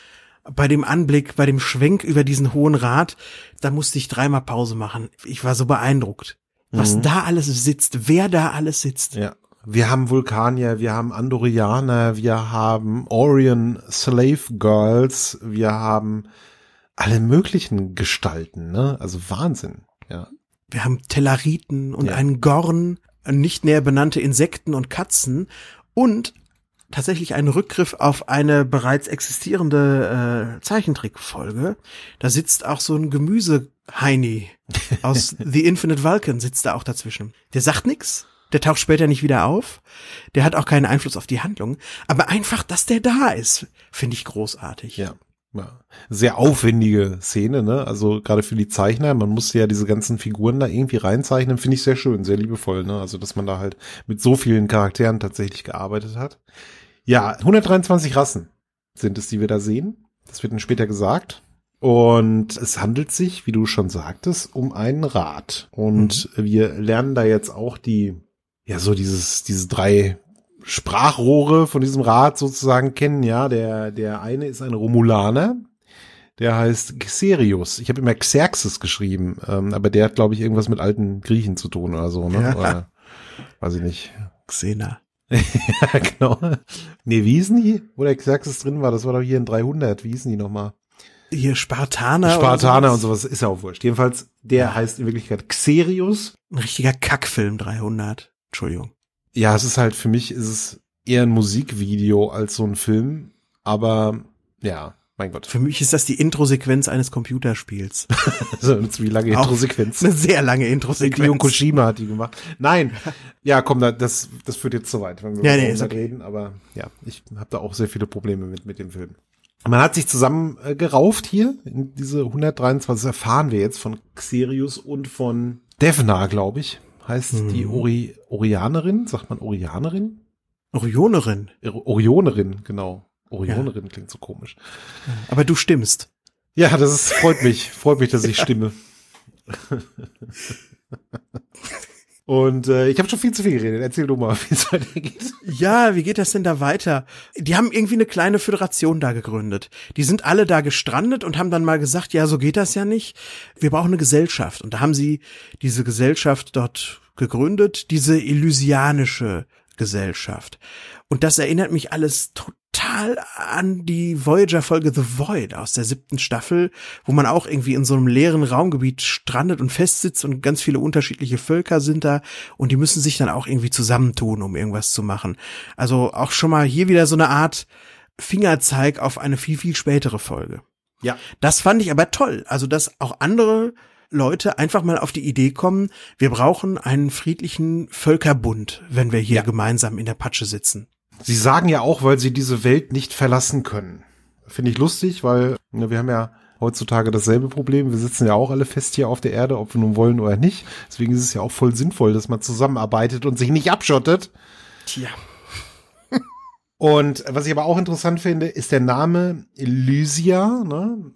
bei dem Anblick, bei dem Schwenk über diesen hohen Rat, da musste ich dreimal Pause machen. Ich war so beeindruckt, was mhm. da alles sitzt, wer da alles sitzt. Ja. Wir haben Vulkanier, wir haben Andorianer, wir haben Orion Slave Girls, wir haben alle möglichen Gestalten, ne? Also Wahnsinn, ja. Wir haben Tellariten und ja. einen Gorn, nicht näher benannte Insekten und Katzen und tatsächlich einen Rückgriff auf eine bereits existierende äh, Zeichentrickfolge. Da sitzt auch so ein Gemüseheini aus The Infinite Vulcan sitzt da auch dazwischen. Der sagt nix, der taucht später nicht wieder auf. Der hat auch keinen Einfluss auf die Handlung. Aber einfach, dass der da ist, finde ich großartig. Ja. Ja. Sehr aufwendige Szene, ne? Also gerade für die Zeichner, man musste ja diese ganzen Figuren da irgendwie reinzeichnen, finde ich sehr schön, sehr liebevoll, ne? Also, dass man da halt mit so vielen Charakteren tatsächlich gearbeitet hat. Ja, 123 Rassen sind es, die wir da sehen. Das wird dann später gesagt. Und es handelt sich, wie du schon sagtest, um einen Rat. Und mhm. wir lernen da jetzt auch die ja so dieses, diese drei Sprachrohre von diesem Rat sozusagen kennen, ja. Der, der eine ist ein Romulaner, der heißt Xerius. Ich habe immer Xerxes geschrieben, ähm, aber der hat, glaube ich, irgendwas mit alten Griechen zu tun oder so, ne? Ja. Oder, weiß ich nicht. Xena. ja, genau. Nee, wie hießen die? Wo der Xerxes drin war, das war doch hier in 300. Wie hießen die nochmal? Hier Spartaner. Spartaner und sowas. und sowas ist ja auch wurscht. Jedenfalls, der ja. heißt in Wirklichkeit Xerius. Ein richtiger Kackfilm 300. Entschuldigung. Ja, es ist halt, für mich ist es eher ein Musikvideo als so ein Film, aber ja, mein Gott. Für mich ist das die Introsequenz eines Computerspiels. so eine ziemlich lange Introsequenz. Eine sehr lange Introsequenz. Hideo Koshima hat die gemacht. Nein. Ja, komm, das, das führt jetzt zu weit, wenn wir ja, nee, ist okay. reden. Aber ja, ich habe da auch sehr viele Probleme mit, mit dem Film. Man hat sich zusammen äh, gerauft hier in diese 123, das erfahren wir jetzt von Xerius und von Devna, glaube ich heißt hm. die Ori Orianerin, sagt man Orianerin? Orionerin. Orionerin, genau. Orionerin ja. klingt so komisch. Aber du stimmst. Ja, das ist, freut mich, freut mich, dass ich stimme. Und äh, ich habe schon viel zu viel geredet. Erzähl du mal, wie es weitergeht. Ja, wie geht das denn da weiter? Die haben irgendwie eine kleine Föderation da gegründet. Die sind alle da gestrandet und haben dann mal gesagt, ja, so geht das ja nicht. Wir brauchen eine Gesellschaft. Und da haben sie diese Gesellschaft dort gegründet, diese illusianische Gesellschaft. Und das erinnert mich alles total an die Voyager-Folge The Void aus der siebten Staffel, wo man auch irgendwie in so einem leeren Raumgebiet strandet und festsitzt und ganz viele unterschiedliche Völker sind da und die müssen sich dann auch irgendwie zusammentun, um irgendwas zu machen. Also auch schon mal hier wieder so eine Art Fingerzeig auf eine viel, viel spätere Folge. Ja. Das fand ich aber toll. Also, dass auch andere Leute einfach mal auf die Idee kommen, wir brauchen einen friedlichen Völkerbund, wenn wir hier ja. gemeinsam in der Patsche sitzen. Sie sagen ja auch, weil sie diese Welt nicht verlassen können. Finde ich lustig, weil ne, wir haben ja heutzutage dasselbe Problem. Wir sitzen ja auch alle fest hier auf der Erde, ob wir nun wollen oder nicht. Deswegen ist es ja auch voll sinnvoll, dass man zusammenarbeitet und sich nicht abschottet. Tja. Und was ich aber auch interessant finde, ist der Name Elysia. Ne?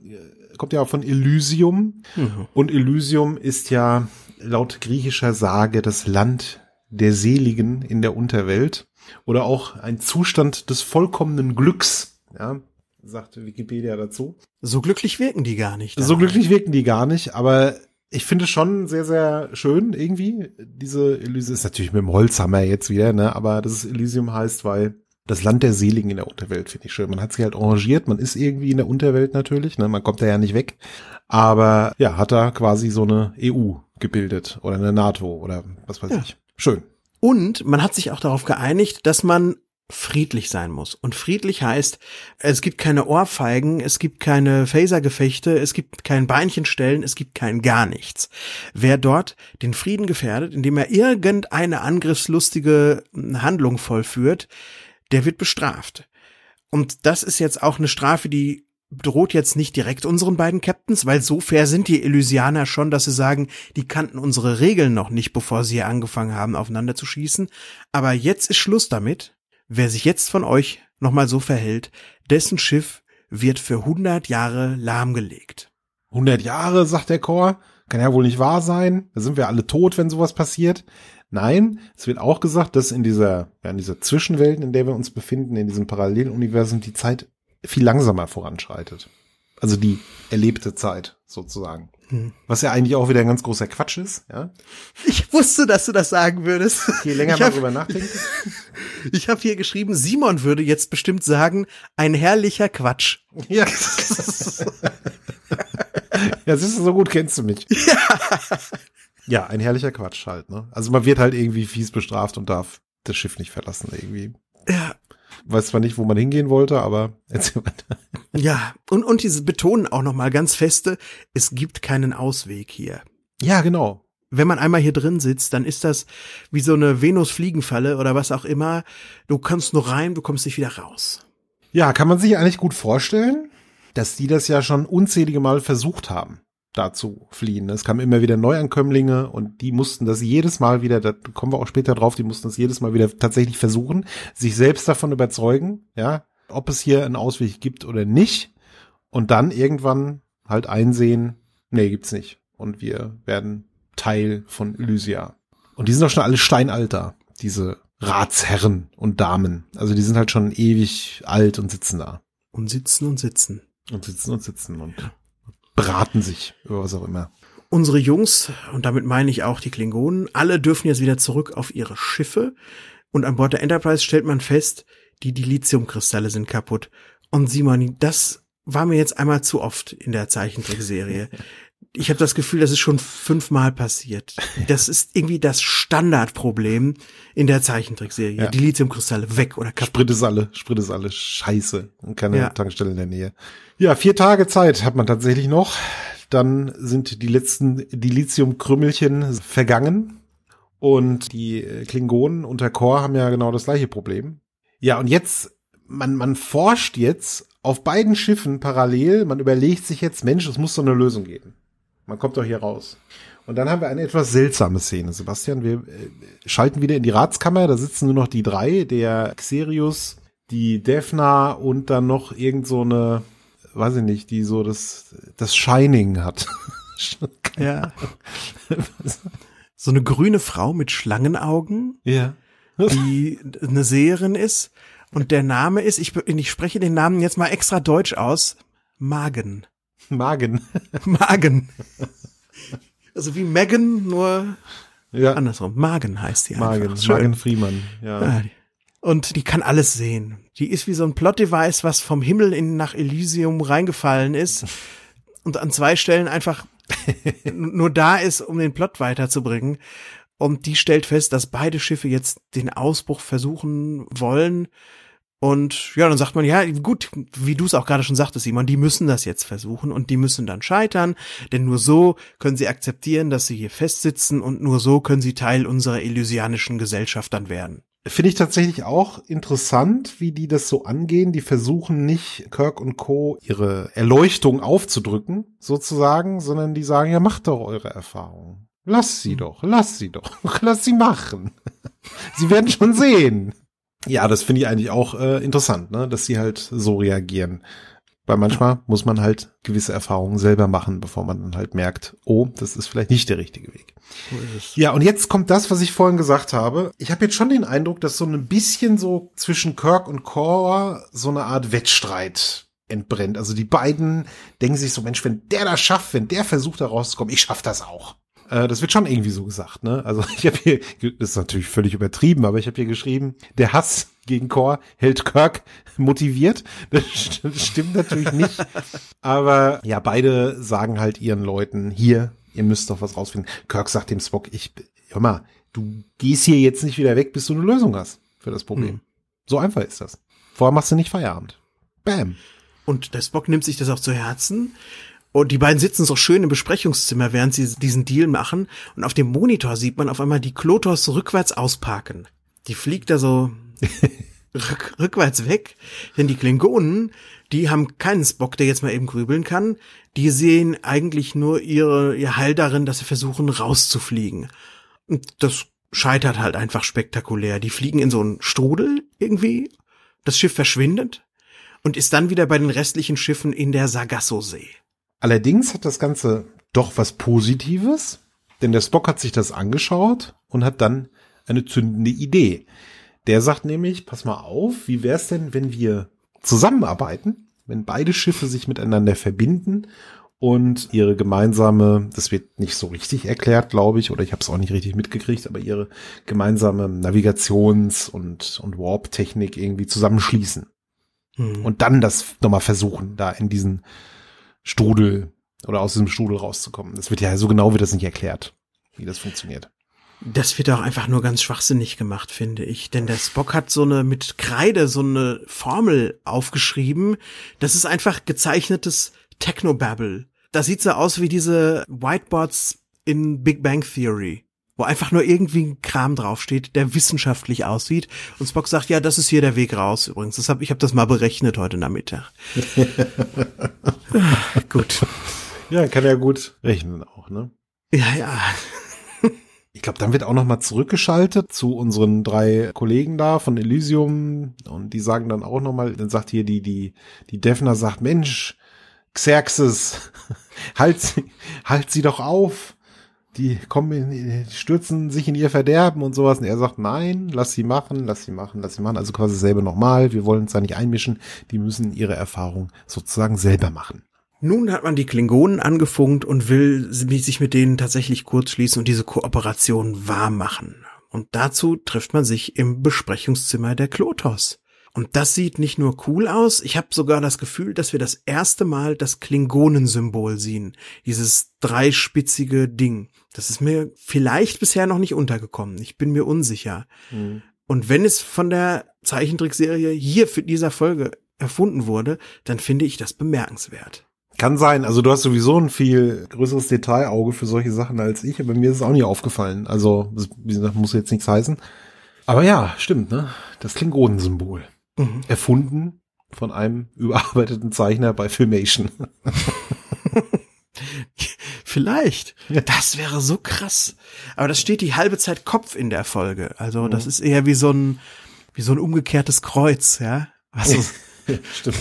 Kommt ja auch von Elysium. Mhm. Und Elysium ist ja laut griechischer Sage das Land der Seligen in der Unterwelt. Oder auch ein Zustand des vollkommenen Glücks. Ja, sagt Wikipedia dazu. So glücklich wirken die gar nicht. So glücklich wirken die gar nicht, aber ich finde schon sehr, sehr schön irgendwie. Diese Elysium ist natürlich mit dem Holzhammer jetzt wieder, ne? Aber dass es Elysium heißt, weil das Land der Seligen in der Unterwelt finde ich schön. Man hat sich halt arrangiert, man ist irgendwie in der Unterwelt natürlich, ne? Man kommt da ja nicht weg. Aber ja, hat da quasi so eine EU gebildet oder eine NATO oder was weiß ja. ich. Schön. Und man hat sich auch darauf geeinigt, dass man friedlich sein muss. Und friedlich heißt, es gibt keine Ohrfeigen, es gibt keine Phasergefechte, es gibt kein Beinchenstellen, es gibt kein gar nichts. Wer dort den Frieden gefährdet, indem er irgendeine angriffslustige Handlung vollführt, der wird bestraft. Und das ist jetzt auch eine Strafe, die droht jetzt nicht direkt unseren beiden Captains, weil so fair sind die Elysianer schon, dass sie sagen, die kannten unsere Regeln noch nicht, bevor sie angefangen haben, aufeinander zu schießen. Aber jetzt ist Schluss damit. Wer sich jetzt von euch nochmal so verhält, dessen Schiff wird für 100 Jahre lahmgelegt. 100 Jahre, sagt der Chor. Kann ja wohl nicht wahr sein. Da sind wir alle tot, wenn sowas passiert. Nein, es wird auch gesagt, dass in dieser, ja, in dieser Zwischenwelt, in der wir uns befinden, in diesem Paralleluniversum, die Zeit viel langsamer voranschreitet. Also die erlebte Zeit sozusagen. Hm. Was ja eigentlich auch wieder ein ganz großer Quatsch ist, ja. Ich wusste, dass du das sagen würdest. Je länger man drüber nachdenkt. Ich habe hier geschrieben, Simon würde jetzt bestimmt sagen, ein herrlicher Quatsch. Ja. ja, siehst du, so gut kennst du mich. Ja. Ja, ein herrlicher Quatsch halt, ne? Also man wird halt irgendwie fies bestraft und darf das Schiff nicht verlassen irgendwie. Ja. Weiß zwar nicht, wo man hingehen wollte, aber erzähl weiter. Ja, und, und diese betonen auch nochmal ganz feste, es gibt keinen Ausweg hier. Ja, genau. Wenn man einmal hier drin sitzt, dann ist das wie so eine Venus-Fliegenfalle oder was auch immer. Du kannst nur rein, du kommst nicht wieder raus. Ja, kann man sich eigentlich gut vorstellen, dass die das ja schon unzählige Mal versucht haben dazu fliehen. Es kamen immer wieder Neuankömmlinge und die mussten das jedes Mal wieder, da kommen wir auch später drauf, die mussten das jedes Mal wieder tatsächlich versuchen, sich selbst davon überzeugen, ja, ob es hier einen Ausweg gibt oder nicht und dann irgendwann halt einsehen, nee, gibt's nicht und wir werden Teil von Elysia. Und die sind doch schon alle steinalter, diese Ratsherren und Damen. Also die sind halt schon ewig alt und sitzen da. Und sitzen und sitzen. Und sitzen und sitzen und beraten sich über was auch immer. Unsere Jungs, und damit meine ich auch die Klingonen, alle dürfen jetzt wieder zurück auf ihre Schiffe. Und an Bord der Enterprise stellt man fest, die Dilithiumkristalle sind kaputt. Und Simon, das war mir jetzt einmal zu oft in der Zeichentrickserie. Ich habe das Gefühl, das ist schon fünfmal passiert. Das ist irgendwie das Standardproblem in der Zeichentrickserie. Ja. Die Lithiumkristalle weg oder kaputt. Sprit ist alle, Sprit ist alle scheiße und keine ja. Tankstelle in der Nähe. Ja, vier Tage Zeit hat man tatsächlich noch. Dann sind die letzten Dilithiumkrümmelchen vergangen. Und die Klingonen unter Chor haben ja genau das gleiche Problem. Ja, und jetzt, man, man forscht jetzt auf beiden Schiffen parallel. Man überlegt sich jetzt, Mensch, es muss so eine Lösung geben. Man kommt doch hier raus. Und dann haben wir eine etwas seltsame Szene, Sebastian. Wir äh, schalten wieder in die Ratskammer. Da sitzen nur noch die drei, der Xerius, die Defna und dann noch irgend so eine, weiß ich nicht, die so das, das Shining hat. ja. so eine grüne Frau mit Schlangenaugen. Ja. die eine Seherin ist. Und der Name ist, ich, ich spreche den Namen jetzt mal extra deutsch aus, Magen. Magen. Magen. Also wie Megan, nur ja. andersrum. Magen heißt die Magen, einfach. Magen Friemann, ja. ja. Und die kann alles sehen. Die ist wie so ein Plot-Device, was vom Himmel in, nach Elysium reingefallen ist und an zwei Stellen einfach nur da ist, um den Plot weiterzubringen. Und die stellt fest, dass beide Schiffe jetzt den Ausbruch versuchen wollen Und ja, dann sagt man, ja, gut, wie du es auch gerade schon sagtest, Simon, die müssen das jetzt versuchen und die müssen dann scheitern, denn nur so können sie akzeptieren, dass sie hier festsitzen und nur so können sie Teil unserer illusianischen Gesellschaft dann werden. Finde ich tatsächlich auch interessant, wie die das so angehen. Die versuchen nicht Kirk und Co. ihre Erleuchtung aufzudrücken, sozusagen, sondern die sagen, ja, macht doch eure Erfahrungen. Lass sie doch, lass sie doch, lass sie machen. sie werden schon sehen. Ja, das finde ich eigentlich auch äh, interessant, ne? dass sie halt so reagieren. Weil manchmal muss man halt gewisse Erfahrungen selber machen, bevor man dann halt merkt, oh, das ist vielleicht nicht der richtige Weg. Ja, und jetzt kommt das, was ich vorhin gesagt habe. Ich habe jetzt schon den Eindruck, dass so ein bisschen so zwischen Kirk und Cora so eine Art Wettstreit entbrennt. Also die beiden denken sich so, Mensch, wenn der das schafft, wenn der versucht da rauszukommen, ich schaff das auch. Äh, das wird schon irgendwie so gesagt, ne? Also ich habe hier, das ist natürlich völlig übertrieben, aber ich habe hier geschrieben, der Hass gegen Core hält Kirk motiviert. Das stimmt natürlich nicht. Aber ja, beide sagen halt ihren Leuten, hier, ihr müsst doch was rausfinden. Kirk sagt dem Spock, ich, hör mal, du gehst hier jetzt nicht wieder weg, bis du eine Lösung hast für das Problem. Mhm. So einfach ist das. Vorher machst du nicht Feierabend. Bam. Und der Spock nimmt sich das auch zu Herzen und die beiden sitzen so schön im Besprechungszimmer, während sie diesen Deal machen. Und auf dem Monitor sieht man auf einmal die Klotos rückwärts ausparken. Die fliegt da so rück, rückwärts weg. Denn die Klingonen, die haben keinen Spock, der jetzt mal eben grübeln kann. Die sehen eigentlich nur ihre, ihr Heil darin, dass sie versuchen rauszufliegen. Und das scheitert halt einfach spektakulär. Die fliegen in so einen Strudel irgendwie. Das Schiff verschwindet und ist dann wieder bei den restlichen Schiffen in der Sargasso-See. Allerdings hat das Ganze doch was Positives, denn der Spock hat sich das angeschaut und hat dann eine zündende Idee. Der sagt nämlich, pass mal auf, wie wär's denn, wenn wir zusammenarbeiten, wenn beide Schiffe sich miteinander verbinden und ihre gemeinsame, das wird nicht so richtig erklärt, glaube ich, oder ich habe es auch nicht richtig mitgekriegt, aber ihre gemeinsame Navigations- und, und Warp-Technik irgendwie zusammenschließen. Hm. Und dann das nochmal versuchen, da in diesen Strudel oder aus diesem Strudel rauszukommen. Das wird ja so genau wird das nicht erklärt, wie das funktioniert. Das wird auch einfach nur ganz schwachsinnig gemacht, finde ich. Denn der Spock hat so eine mit Kreide so eine Formel aufgeschrieben. Das ist einfach gezeichnetes Technobabble. Das sieht so aus wie diese Whiteboards in Big Bang Theory wo einfach nur irgendwie ein Kram draufsteht, der wissenschaftlich aussieht. Und Spock sagt, ja, das ist hier der Weg raus übrigens. Das hab, ich habe das mal berechnet heute Nachmittag. gut. Ja, kann ja gut rechnen auch, ne? Ja, ja. Ich glaube, dann wird auch noch mal zurückgeschaltet zu unseren drei Kollegen da von Elysium und die sagen dann auch noch mal, dann sagt hier die die die Defner sagt, Mensch, Xerxes, halt sie, halt sie doch auf die kommen, in, stürzen sich in ihr Verderben und sowas. Und er sagt, nein, lass sie machen, lass sie machen, lass sie machen. Also quasi selber nochmal. Wir wollen uns da nicht einmischen. Die müssen ihre Erfahrung sozusagen selber machen. Nun hat man die Klingonen angefunkt und will sich mit denen tatsächlich kurzschließen und diese Kooperation wahr machen. Und dazu trifft man sich im Besprechungszimmer der Klotos. Und das sieht nicht nur cool aus, ich habe sogar das Gefühl, dass wir das erste Mal das Klingonensymbol sehen. Dieses dreispitzige Ding. Das ist mir vielleicht bisher noch nicht untergekommen. Ich bin mir unsicher. Mhm. Und wenn es von der Zeichentrickserie hier für dieser Folge erfunden wurde, dann finde ich das bemerkenswert. Kann sein. Also du hast sowieso ein viel größeres Detailauge für solche Sachen als ich, aber mir ist es auch nie aufgefallen. Also, wie gesagt, muss jetzt nichts heißen. Aber ja, stimmt, ne? Das Klingonensymbol. Mhm. Erfunden von einem überarbeiteten Zeichner bei Filmation. Vielleicht. Das wäre so krass. Aber das steht die halbe Zeit Kopf in der Folge. Also mhm. das ist eher wie so ein, wie so ein umgekehrtes Kreuz, ja. Was Stimmt.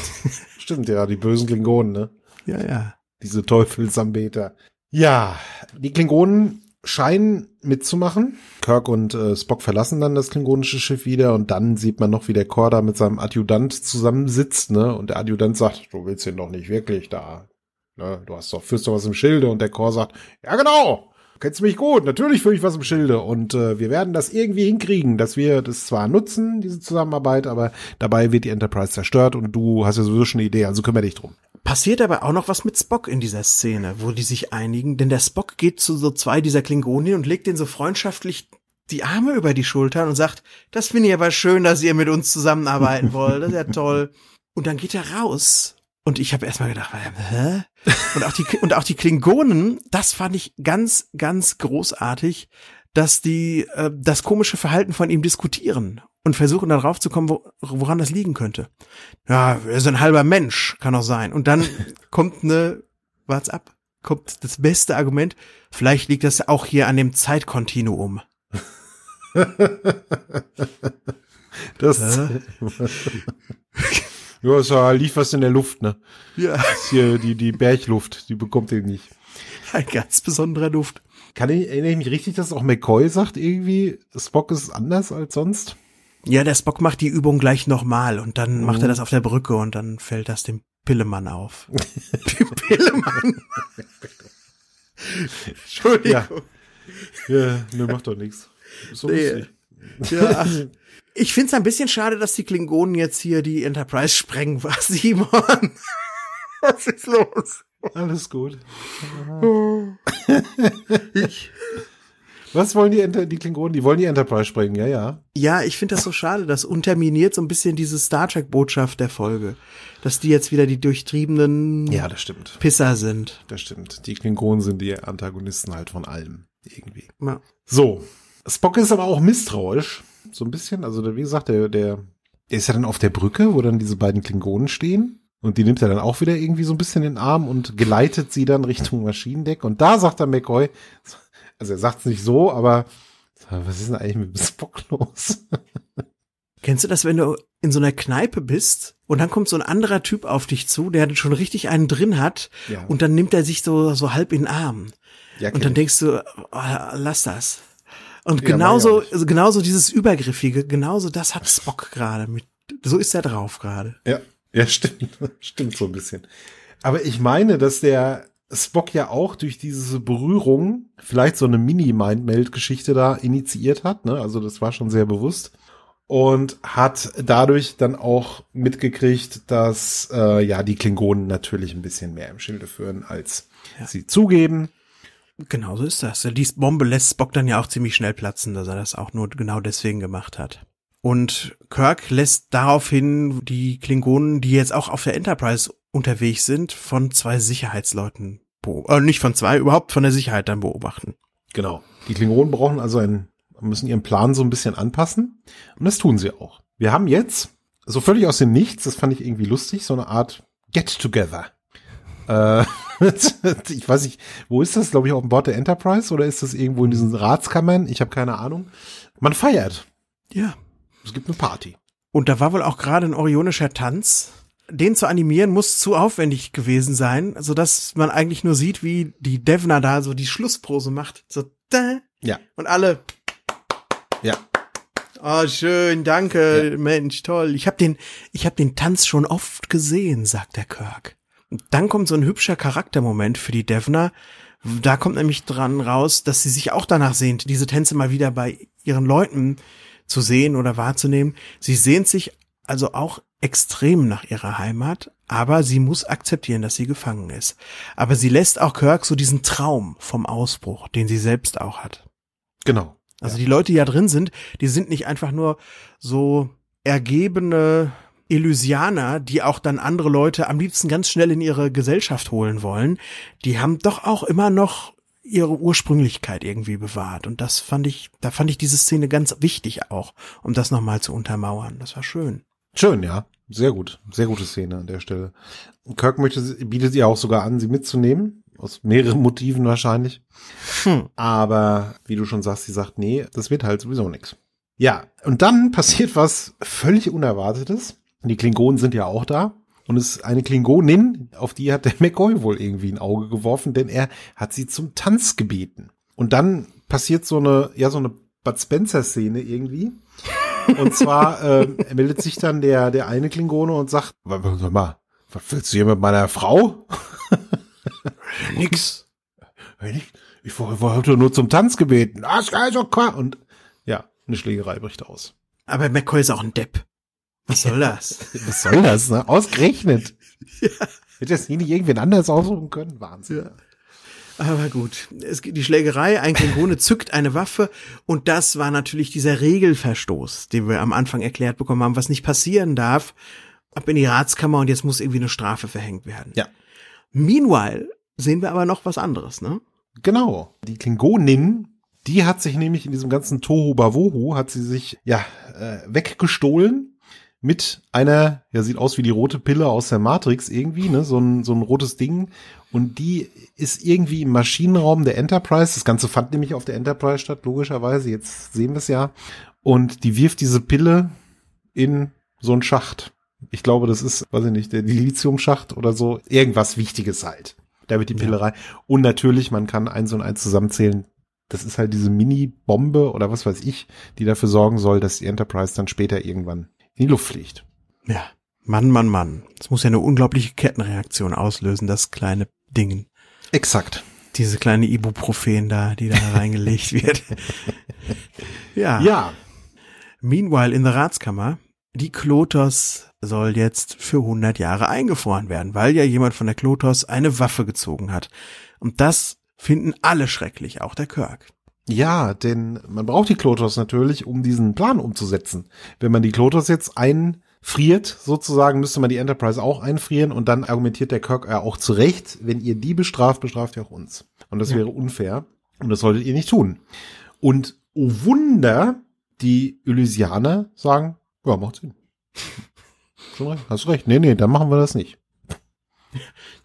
Stimmt, ja, die bösen Klingonen, ne? Ja, ja. Diese Teufelsanbeter. Ja, die Klingonen scheinen mitzumachen. Kirk und äh, Spock verlassen dann das klingonische Schiff wieder und dann sieht man noch, wie der Korda mit seinem Adjutant zusammensitzt, ne? Und der Adjutant sagt, du willst ihn doch nicht wirklich da. Ne? Du hast doch, führst doch was im Schilde und der Chor sagt, ja genau, kennst mich gut, natürlich führe ich was im Schilde und äh, wir werden das irgendwie hinkriegen, dass wir das zwar nutzen, diese Zusammenarbeit, aber dabei wird die Enterprise zerstört und du hast ja sowieso schon eine Idee, also kümmere dich drum. Passiert aber auch noch was mit Spock in dieser Szene, wo die sich einigen, denn der Spock geht zu so zwei dieser Klingonen und legt den so freundschaftlich die Arme über die Schultern und sagt, das finde ich aber schön, dass ihr mit uns zusammenarbeiten wollt. Das ist ja toll. Und dann geht er raus. Und ich habe erstmal gedacht, hä? Und auch die und auch die Klingonen, das fand ich ganz ganz großartig, dass die äh, das komische Verhalten von ihm diskutieren und versuchen darauf zu kommen, wo, woran das liegen könnte. Ja, er ist ein halber Mensch, kann auch sein. Und dann kommt eine, wart's ab, kommt das beste Argument. Vielleicht liegt das auch hier an dem Zeitkontinuum. das. ja, es lief was in der Luft, ne? Ja. Das ist hier die, die Bergluft, die bekommt ihr nicht. Ein ganz besonderer Duft. Kann ich, erinnere ich mich richtig, dass auch McCoy sagt irgendwie, Spock ist anders als sonst? Ja, der Spock macht die Übung gleich nochmal und dann mhm. macht er das auf der Brücke und dann fällt das dem Pillemann auf. Pillemann. Entschuldigung. Ja, ja ne, macht doch nichts. So nee. Ja, ich find's ein bisschen schade, dass die Klingonen jetzt hier die Enterprise sprengen. Was, Simon? Was ist los? Alles gut. ich. Was wollen die, die Klingonen? Die wollen die Enterprise sprengen, ja, ja. Ja, ich finde das so schade. Das unterminiert so ein bisschen diese Star Trek-Botschaft der Folge. Dass die jetzt wieder die durchtriebenen ja, das stimmt. Pisser sind. Das stimmt. Die Klingonen sind die Antagonisten halt von allem. Irgendwie. Ja. So. Spock ist aber auch misstrauisch. So ein bisschen. Also, wie gesagt, der, der, der ist ja dann auf der Brücke, wo dann diese beiden Klingonen stehen. Und die nimmt er dann auch wieder irgendwie so ein bisschen in den Arm und geleitet sie dann Richtung Maschinendeck. Und da sagt dann McCoy, also er sagt es nicht so, aber was ist denn eigentlich mit dem Spock los? Kennst du das, wenn du in so einer Kneipe bist und dann kommt so ein anderer Typ auf dich zu, der schon richtig einen drin hat ja. und dann nimmt er sich so, so halb in den Arm. Ja, und dann denkst du, oh, lass das. Und ja, genauso, also genauso dieses Übergriffige, genauso das hat Spock gerade mit, so ist er drauf gerade. Ja, ja, stimmt, stimmt so ein bisschen. Aber ich meine, dass der Spock ja auch durch diese Berührung vielleicht so eine Mini-Mind-Meld-Geschichte da initiiert hat, ne? Also das war schon sehr bewusst. Und hat dadurch dann auch mitgekriegt, dass äh, ja die Klingonen natürlich ein bisschen mehr im Schilde führen, als ja. sie zugeben. Genau so ist das. Die Bombe lässt Spock dann ja auch ziemlich schnell platzen, dass er das auch nur genau deswegen gemacht hat. Und Kirk lässt daraufhin die Klingonen, die jetzt auch auf der Enterprise unterwegs sind, von zwei Sicherheitsleuten, äh, nicht von zwei, überhaupt von der Sicherheit dann beobachten. Genau. Die Klingonen brauchen also einen, müssen ihren Plan so ein bisschen anpassen. Und das tun sie auch. Wir haben jetzt, so völlig aus dem Nichts, das fand ich irgendwie lustig, so eine Art Get-Together. Äh, ich weiß nicht, wo ist das? Glaube ich, auf dem Bord der Enterprise oder ist das irgendwo in diesen Ratskammern? Ich habe keine Ahnung. Man feiert. Ja. Es gibt eine Party. Und da war wohl auch gerade ein orionischer Tanz den zu animieren muss zu aufwendig gewesen sein, so dass man eigentlich nur sieht, wie die Devna da so die Schlusspose macht. So, da. Ja. Und alle. Ja. Oh, schön, danke, ja. Mensch, toll. Ich habe den, ich habe den Tanz schon oft gesehen, sagt der Kirk. Dann kommt so ein hübscher Charaktermoment für die Devna. Da kommt nämlich dran raus, dass sie sich auch danach sehnt, diese Tänze mal wieder bei ihren Leuten zu sehen oder wahrzunehmen. Sie sehnt sich also auch extrem nach ihrer Heimat, aber sie muss akzeptieren, dass sie gefangen ist. Aber sie lässt auch Kirk so diesen Traum vom Ausbruch, den sie selbst auch hat. Genau. Also ja. die Leute, die da drin sind, die sind nicht einfach nur so ergebene Illusianer, die auch dann andere Leute am liebsten ganz schnell in ihre Gesellschaft holen wollen. Die haben doch auch immer noch ihre Ursprünglichkeit irgendwie bewahrt. Und das fand ich, da fand ich diese Szene ganz wichtig auch, um das nochmal zu untermauern. Das war schön. Schön, ja. Sehr gut. Sehr gute Szene an der Stelle. Kirk möchte, bietet ihr auch sogar an, sie mitzunehmen. Aus mehreren Motiven wahrscheinlich. Hm. Aber wie du schon sagst, sie sagt, nee, das wird halt sowieso nix. Ja, und dann passiert was völlig Unerwartetes. Die Klingonen sind ja auch da. Und es ist eine Klingonin, auf die hat der McCoy wohl irgendwie ein Auge geworfen, denn er hat sie zum Tanz gebeten. Und dann passiert so eine, ja, so eine Bud Spencer-Szene irgendwie. Und zwar äh, meldet sich dann der, der eine Klingone und sagt, sag mal, was willst du hier mit meiner Frau? Nix. Ich, ich wollte nur zum Tanz gebeten. Und ja, eine Schlägerei bricht aus. Aber McCoy ist auch ein Depp. Was soll das? Was soll das? Ne? Ausgerechnet. Ja. Hätte das nie nicht irgendwen anders aussuchen können? Wahnsinn. Ja. Aber gut, es gibt die Schlägerei, ein Klingone zückt eine Waffe und das war natürlich dieser Regelverstoß, den wir am Anfang erklärt bekommen haben, was nicht passieren darf. Ab in die Ratskammer und jetzt muss irgendwie eine Strafe verhängt werden. Ja. Meanwhile sehen wir aber noch was anderes, ne? Genau. Die Klingonin, die hat sich nämlich in diesem ganzen Tohu Bawohu, hat sie sich, ja, äh, weggestohlen mit einer, ja, sieht aus wie die rote Pille aus der Matrix irgendwie, ne, so ein, so ein rotes Ding. Und die ist irgendwie im Maschinenraum der Enterprise. Das Ganze fand nämlich auf der Enterprise statt, logischerweise. Jetzt sehen wir es ja. Und die wirft diese Pille in so einen Schacht. Ich glaube, das ist, weiß ich nicht, der Lithium-Schacht oder so. Irgendwas Wichtiges halt. Da wird die Pille ja. rein. Und natürlich, man kann eins und eins zusammenzählen. Das ist halt diese Mini-Bombe oder was weiß ich, die dafür sorgen soll, dass die Enterprise dann später irgendwann in die Luft fliegt. Ja. Mann, Mann, Mann. Das muss ja eine unglaubliche Kettenreaktion auslösen, das kleine Ding. Exakt. Diese kleine Ibuprofen da, die da reingelegt wird. ja. Ja. Meanwhile in der Ratskammer, die Klotos soll jetzt für 100 Jahre eingefroren werden, weil ja jemand von der Klotos eine Waffe gezogen hat. Und das finden alle schrecklich, auch der Kirk. Ja, denn man braucht die Klotos natürlich, um diesen Plan umzusetzen. Wenn man die Klotos jetzt einfriert, sozusagen, müsste man die Enterprise auch einfrieren und dann argumentiert der Kirk ja auch zu Recht, wenn ihr die bestraft, bestraft ihr auch uns. Und das ja. wäre unfair und das solltet ihr nicht tun. Und oh Wunder, die Elysianer sagen, ja, macht Sinn. Schon recht, hast recht. Nee, nee, dann machen wir das nicht.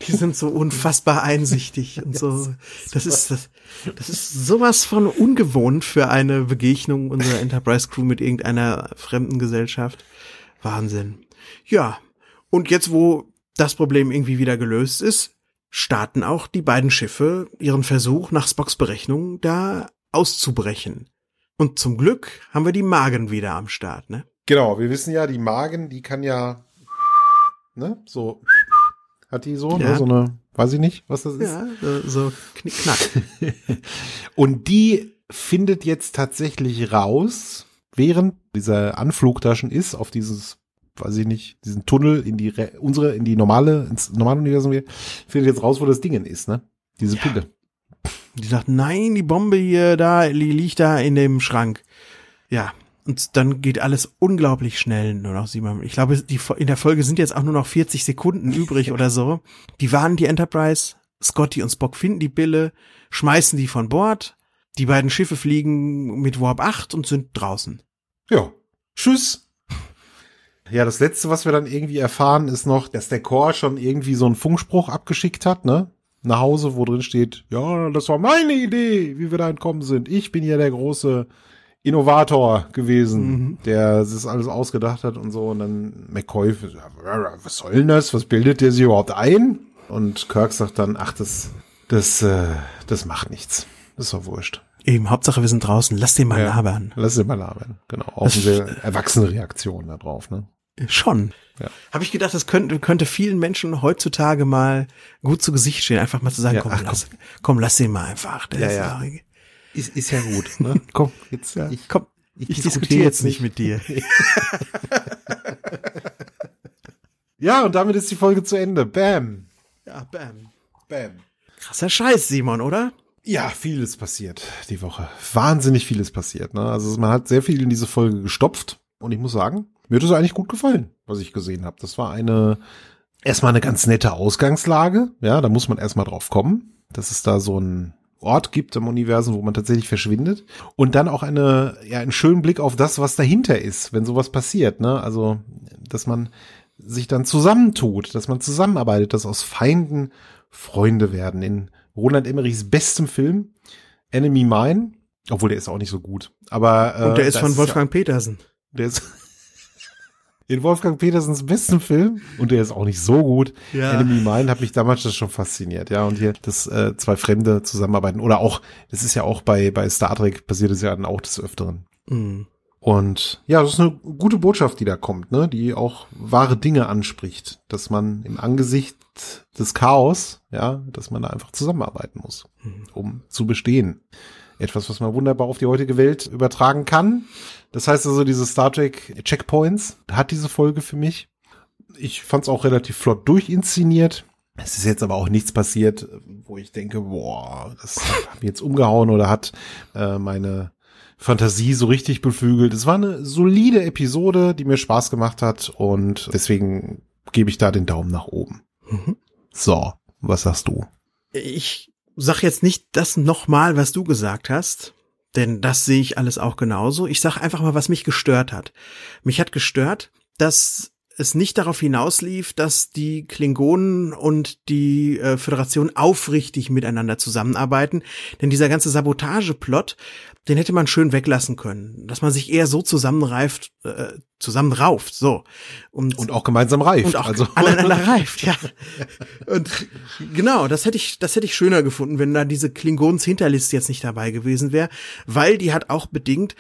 Die sind so unfassbar einsichtig und so. Das ist, das, das ist sowas von ungewohnt für eine Begegnung unserer Enterprise Crew mit irgendeiner fremden Gesellschaft. Wahnsinn. Ja. Und jetzt, wo das Problem irgendwie wieder gelöst ist, starten auch die beiden Schiffe ihren Versuch, nach Spocks Berechnung da auszubrechen. Und zum Glück haben wir die Magen wieder am Start, ne? Genau, wir wissen ja, die Magen, die kann ja, ne, so hat die so, ne? ja. ne? so eine, weiß ich nicht, was das ist. Ja, so knick, knack. und die findet jetzt tatsächlich raus, während dieser Anflug da schon ist, auf dieses, weiß ich nicht, diesen Tunnel in die, unsere, in die normale, ins normale Universum, findet jetzt raus, wo das Ding ist, ne? Diese ja. Pille. Die sagt, nein, die Bombe hier, da, die liegt da in dem Schrank. Ja, und dann geht alles unglaublich schnell, nur noch sieben. Ich glaube, die, in der Folge sind jetzt auch nur noch 40 Sekunden übrig oder so. Die warnen die Enterprise, Scotty und Spock finden die Bille, schmeißen die von Bord, die beiden Schiffe fliegen mit Warp 8 und sind draußen. Ja. Tschüss. Ja, das letzte, was wir dann irgendwie erfahren, ist noch, dass der Chor schon irgendwie so einen Funkspruch abgeschickt hat, ne? Nach Hause, wo drin steht, ja, das war meine Idee, wie wir da entkommen sind. Ich bin ja der große Innovator gewesen, mhm. der das alles ausgedacht hat und so. Und dann McCoy, was soll denn das? Was bildet der sich überhaupt ein? Und Kirk sagt dann, ach, das, das, äh, das macht nichts. Das ist doch wurscht. Eben, Hauptsache wir sind draußen, lass den mal ja, labern. Lass den mal labern, genau. Auch das eine erwachsene Reaktion da drauf, ne? Schon. Ja. Habe ich gedacht, das könnte, könnte vielen Menschen heutzutage mal gut zu Gesicht stehen, einfach mal zu sagen, ja, komm, ach, lass, komm. komm, lass den mal einfach. Der ja, ist ja. Ist, ist ja gut. Ne? Komm, jetzt, ja. ich, komm, ich, ich diskutiere jetzt nicht mit dir. ja, und damit ist die Folge zu Ende. Bam. Ja, bam. Bam. Krasser Scheiß, Simon, oder? Ja, vieles passiert die Woche. Wahnsinnig vieles passiert. Ne? Also man hat sehr viel in diese Folge gestopft. Und ich muss sagen, mir hat es eigentlich gut gefallen, was ich gesehen habe. Das war eine erstmal eine ganz nette Ausgangslage. Ja, da muss man erstmal drauf kommen. Das ist da so ein Ort gibt im Universum, wo man tatsächlich verschwindet. Und dann auch eine, ja, einen schönen Blick auf das, was dahinter ist, wenn sowas passiert, ne? Also, dass man sich dann zusammentut, dass man zusammenarbeitet, dass aus Feinden Freunde werden. In Roland Emmerichs bestem Film, Enemy Mine, obwohl der ist auch nicht so gut. Aber äh, Und der ist von Wolfgang ja, Petersen. Der ist in Wolfgang Petersens besten Film und der ist auch nicht so gut. Ja. Enemy Mine hat mich damals das schon fasziniert, ja. Und hier, dass äh, zwei Fremde zusammenarbeiten oder auch, das ist ja auch bei bei Star Trek passiert es ja dann auch des Öfteren. Mhm. Und ja, das ist eine gute Botschaft, die da kommt, ne, die auch wahre Dinge anspricht, dass man im Angesicht des Chaos, ja, dass man da einfach zusammenarbeiten muss, mhm. um zu bestehen. Etwas, was man wunderbar auf die heutige Welt übertragen kann. Das heißt also, diese Star Trek Checkpoints hat diese Folge für mich. Ich fand es auch relativ flott durchinszeniert. Es ist jetzt aber auch nichts passiert, wo ich denke, boah, das hat mich jetzt umgehauen oder hat äh, meine Fantasie so richtig beflügelt. Es war eine solide Episode, die mir Spaß gemacht hat und deswegen gebe ich da den Daumen nach oben. Mhm. So, was sagst du? Ich sag jetzt nicht das nochmal, was du gesagt hast, denn das sehe ich alles auch genauso. Ich sag einfach mal, was mich gestört hat. Mich hat gestört, dass es nicht darauf hinauslief, dass die Klingonen und die äh, Föderation aufrichtig miteinander zusammenarbeiten. Denn dieser ganze Sabotageplot, den hätte man schön weglassen können. Dass man sich eher so zusammenreift, äh, zusammenrauft, so. Und, und auch gemeinsam reift. Und auch also. aneinander reift, ja. Und genau, das hätte ich, das hätte ich schöner gefunden, wenn da diese Klingons Hinterliste jetzt nicht dabei gewesen wäre, weil die hat auch bedingt,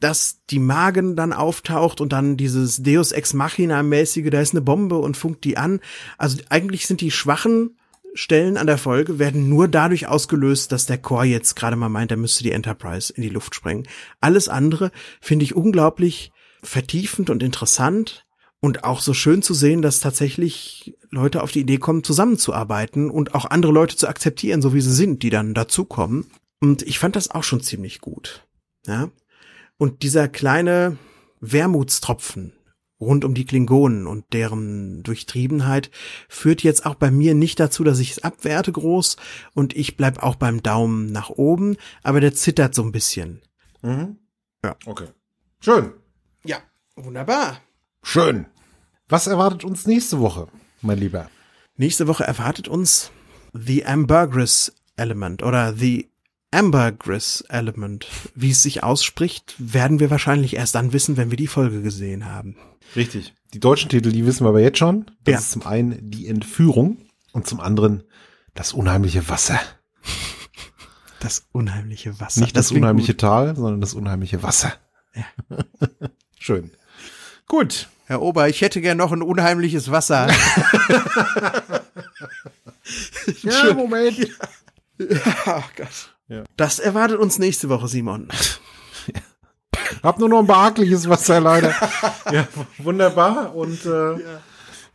dass die Magen dann auftaucht und dann dieses Deus Ex Machina mäßige, da ist eine Bombe und funkt die an. Also eigentlich sind die schwachen Stellen an der Folge werden nur dadurch ausgelöst, dass der Chor jetzt gerade mal meint, er müsste die Enterprise in die Luft sprengen. Alles andere finde ich unglaublich vertiefend und interessant und auch so schön zu sehen, dass tatsächlich Leute auf die Idee kommen, zusammenzuarbeiten und auch andere Leute zu akzeptieren, so wie sie sind, die dann dazukommen. Und ich fand das auch schon ziemlich gut. Ja. Und dieser kleine Wermutstropfen rund um die Klingonen und deren Durchtriebenheit führt jetzt auch bei mir nicht dazu, dass ich es abwerte groß und ich bleib auch beim Daumen nach oben, aber der zittert so ein bisschen. Mhm. Ja. Okay. Schön. Ja, wunderbar. Schön. Was erwartet uns nächste Woche, mein Lieber? Nächste Woche erwartet uns The Ambergris Element oder The Ambergris Element. Wie es sich ausspricht, werden wir wahrscheinlich erst dann wissen, wenn wir die Folge gesehen haben. Richtig. Die deutschen Titel, die wissen wir aber jetzt schon. Das ja. ist zum einen die Entführung und zum anderen das unheimliche Wasser. Das unheimliche Wasser. Nicht das, das unheimliche gut. Tal, sondern das unheimliche Wasser. Ja. Schön. Gut. Herr Ober, ich hätte gern noch ein unheimliches Wasser. ja, Moment. Ja. Ach Gott. Ja. Das erwartet uns nächste Woche, Simon. Hab nur noch ein behagliches Wasser leider. ja, wunderbar. Und äh, ja.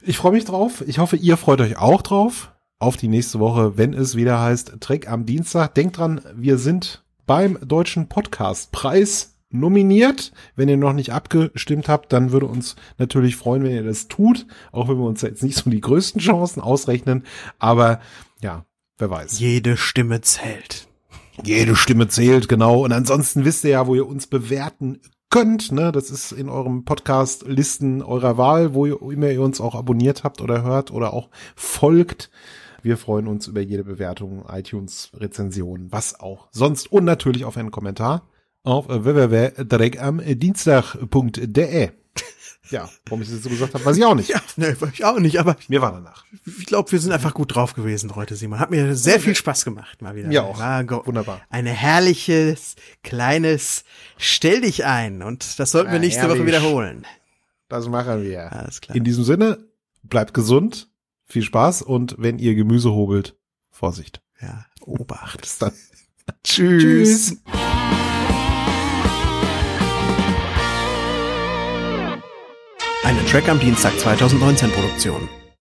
ich freue mich drauf. Ich hoffe, ihr freut euch auch drauf. Auf die nächste Woche, wenn es wieder heißt Trek am Dienstag. Denkt dran, wir sind beim Deutschen Podcastpreis nominiert. Wenn ihr noch nicht abgestimmt habt, dann würde uns natürlich freuen, wenn ihr das tut. Auch wenn wir uns jetzt nicht so die größten Chancen ausrechnen. Aber ja, wer weiß. Jede Stimme zählt. Jede Stimme zählt, genau. Und ansonsten wisst ihr ja, wo ihr uns bewerten könnt. Ne? Das ist in eurem Podcast-Listen eurer Wahl, wo ihr, immer ihr uns auch abonniert habt oder hört oder auch folgt. Wir freuen uns über jede Bewertung, iTunes-Rezension, was auch sonst. Und natürlich auf einen Kommentar auf www.dreckamdienstag.de. Ja, warum ich das so gesagt habe, weiß ich auch nicht. Ja, ne, weiß ich auch nicht, aber mir war danach. Ich glaube, wir sind einfach gut drauf gewesen heute, Simon. Hat mir sehr viel Spaß gemacht, mal wieder. Ja, auch. War Wunderbar. Ein herrliches, kleines Stell dich ein. Und das sollten wir nächste herrlich. Woche wiederholen. Das machen wir. Alles klar. In diesem Sinne, bleibt gesund, viel Spaß und wenn ihr Gemüse hobelt, Vorsicht. Ja, Obacht. Bis dann. Tschüss. Tschüss. Eine Track am Dienstag 2019 Produktion.